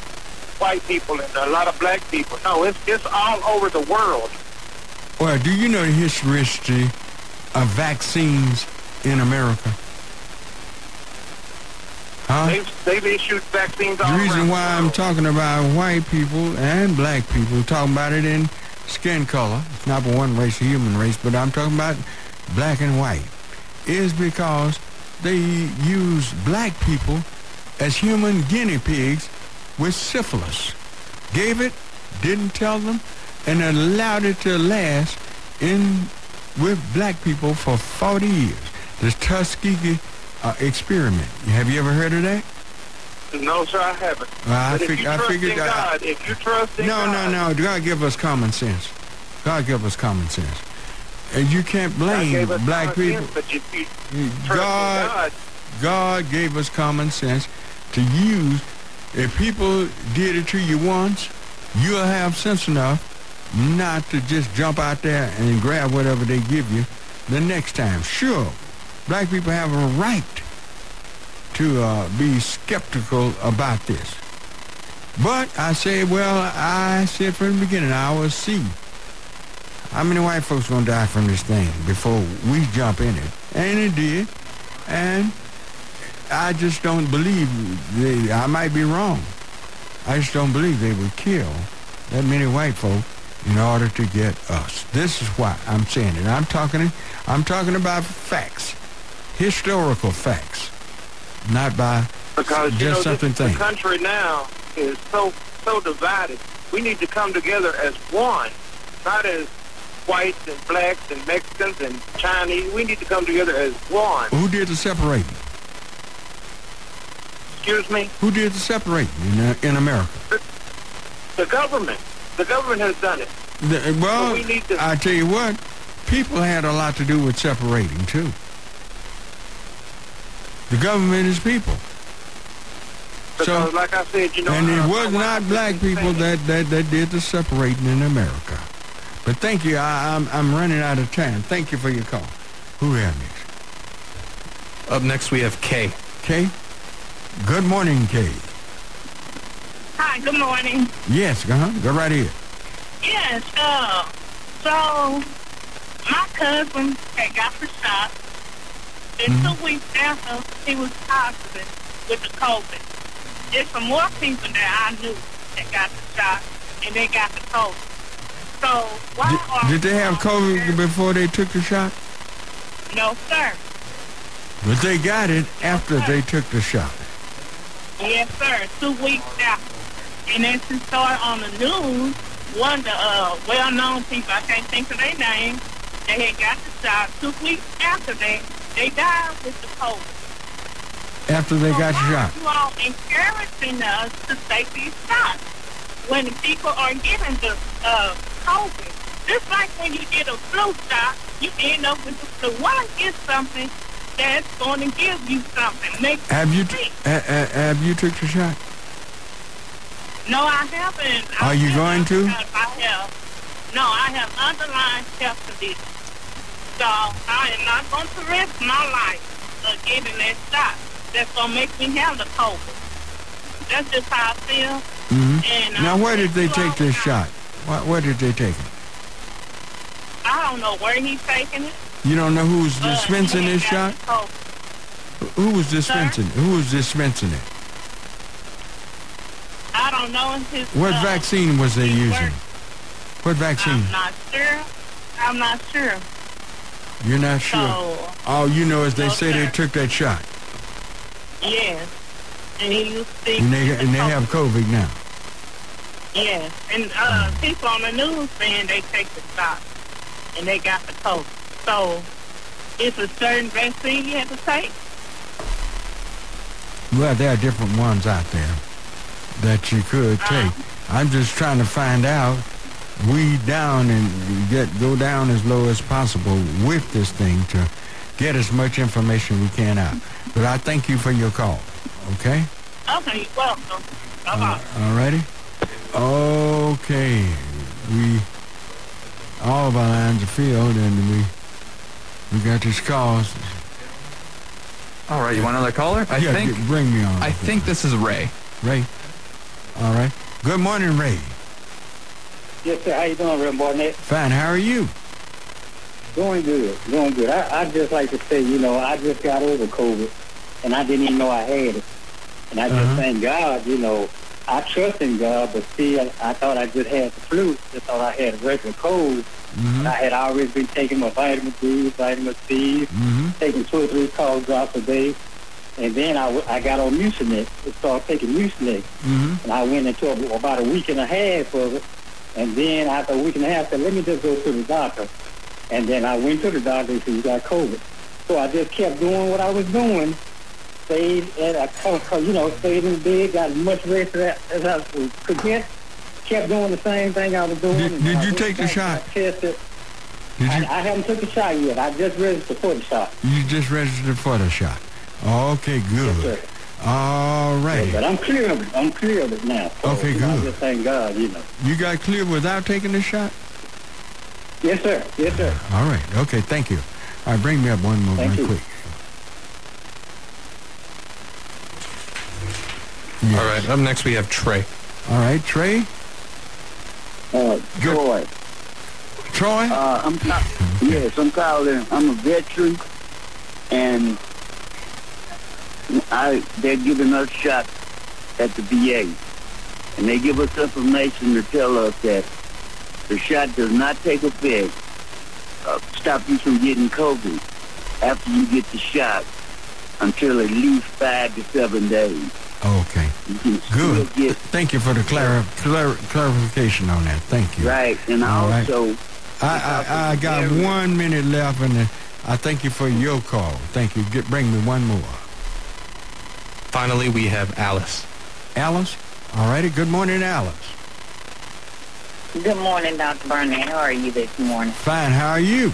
white people and a lot of black people. No, it's it's all over the world. Well, do you know the history of vaccines in America? Huh? They've they've issued vaccines all The reason why the I'm talking about white people and black people, talking about it in skin color, it's not for one race, human race, but I'm talking about black and white, is because they use black people as human guinea pigs with syphilis. Gave it, didn't tell them, and allowed it to last in with black people for 40 years. The Tuskegee uh, experiment. Have you ever heard of that? No, sir, I haven't. I fig- I figured God, if you trust in No, God, no, no. God give us common sense. God give us common sense. And you can't blame black people. sense, you trust God, God, God gave us common sense to use. If people did it to you once, you'll have sense enough not to just jump out there and grab whatever they give you the next time. Sure, black people have a right to uh, be skeptical about this. But I say, well, I said from the beginning, I will see how many white folks gonna die from this thing before we jump in it. And it did. And I just don't believe, they, I might be wrong. I just don't believe they would kill that many white folk in order to get us. This is why I'm saying it. I'm talking, I'm talking about facts, historical facts, not by because you just know something this, the country now is so so divided. We need to come together as one, not as whites and blacks and Mexicans and Chinese. We need to come together as one. Who did the separating? Excuse me. Who did the separating in, uh, in America? The government. The government has done it. The- well, we need to- I tell you what, people had a lot to do with separating too. The government is people. Because, like I said, you know, and uh, it my was not black people that, that, that did the separating in America. But thank you. I, I'm, I'm running out of time. Thank you for your call. Who have next? Up next, we have Kay. Kay? Good morning, Kay. Hi, good morning. Yes, uh-huh. Go right here. Yes, uh, so my cousin had got the shot. And two weeks after, he was positive with the COVID. There's some more people that I knew that got the shot, and they got the COVID. So why are Did they have COVID before they took the shot? no, sir? But they got it after they took the shot. Yes, sir. Two weeks after. And then she started on the news, one of the uh, well-known people, I can't think of their name, they had got the shot. Two weeks after that, they died with the COVID. After they got Why shot. you all encouraging us to take these shots when people are getting the uh, COVID? Just like when you get a flu shot, you end up with the flu. Why get something that's going to give you something? Make Have you sick? uh, uh, have you took the shot? No, I haven't. Are you going to? I have. No, I have underlying health conditions. So I am not going to risk my life of getting that shot. That's going to make me have the COVID. That's just how I feel. hmm And Now, I where did they take this shot? Where, where did they take it? I don't know where he's taking it. You don't know who's dispensing this shot? Who was dispensing? Who was dispensing it? I don't know his. What uh, vaccine was they using? work. What vaccine? I'm not sure. I'm not sure. You're not sure. So, All you know is they No, say they took that shot, yes. And he used to and they and they have COVID now. Yes, and uh, people on the news saying they take the shot and they got the COVID. So it's a certain vaccine you have to take. Well, there are different ones out there that you could take. I'm just trying to find out, weed down and get go down as low as possible with this thing to get as much information we can out. But I thank you for your call. Okay. Okay, you're welcome. Bye-bye. All righty. Okay. We all of our lines are filled, and we we got this call. All right, you want another caller? I yeah, think bring me on. I think this is Ray. Ray. All right. Good morning, Ray. Yes, sir. How you doing, Reverend Barnett? Fine. How are you? Doing good. Doing good. I, I just like to say, you know, I just got over COVID, and I didn't even know I had it. And I just Uh-huh. thank God, you know, I trust in God, but see, I, I thought I just had the flu. Just thought I had a regular cold. Mm-hmm. I had already been taking my vitamin D, vitamin C, Mm-hmm. taking two or three cold drops a day. And then I, w- I got on Mucinex, and started taking Mucinex. Mm-hmm. And I went into a, about a week and a half of it. And then after a week and a half, I said, let me just go to the doctor. And then I went to the doctor and said, you got COVID. So I just kept doing what I was doing. Stayed co- co- you know, stayed in bed, got as much rest as I, could get. Kept doing the same thing I was doing. Did- did you take the back and I shot? Tested. Did I, you? I haven't took the shot yet. I just registered for the shot. You just registered for the shot. Okay, good. All right. But I'm clear of it. I'm clear of it now. So, Okay, you know, I good. just thank God, you know. You got clear without taking the shot? Yes, sir. Yes, sir. All right. Okay, thank you. All right, bring me up one more Thank right you. quick. All right. Up next, we have Trey. All right, Trey. Uh, Troy. Troy? Uh, I'm ca- yes, I'm calling. I'm a veteran, and I they're giving us shots at the VA, and they give us information to tell us that the shot does not take effect, uh, stop you from getting COVID after you get the shot until at least five to seven days. Okay. You can still Good. get Thank you for the clar- clar- clarification on that. Thank you. right, and All right. also. I, I, I got one minute left, and I thank you for your call. Thank you. Get, bring me one more. Finally, we have Alice. Alice? All righty. Good morning, Alice. Good morning, Dr. Burnett. How are you this morning? Fine. How are you?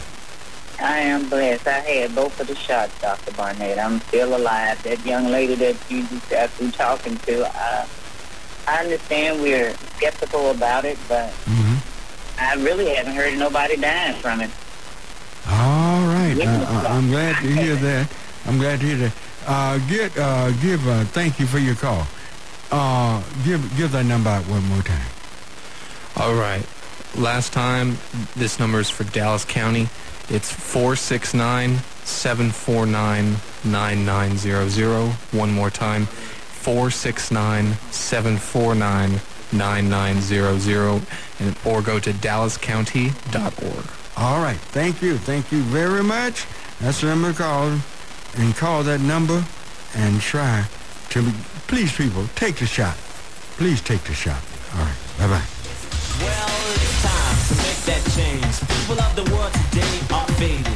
I am blessed. I had both of the shots, Dr. Barnett. I'm still alive. That young lady that you just got through talking to, uh, I understand we're skeptical about it, but I really haven't heard of nobody dying from it. All right. Uh, I'm glad to hear that. I'm glad to hear that. Uh, get, uh, give, uh, thank you for your call. Uh, give, give that number out one more time. All right. Last time, this number is for Dallas County. It's 469 749 9900. One more time 469 749 9900. And Or go to dallascounty.org. All right. Thank you. Thank you very much. That's the number to call and call that number and try to, be, please people, take the shot. Please take the shot. All right, bye-bye. Well, it's time to make that change. People of the world today are fading.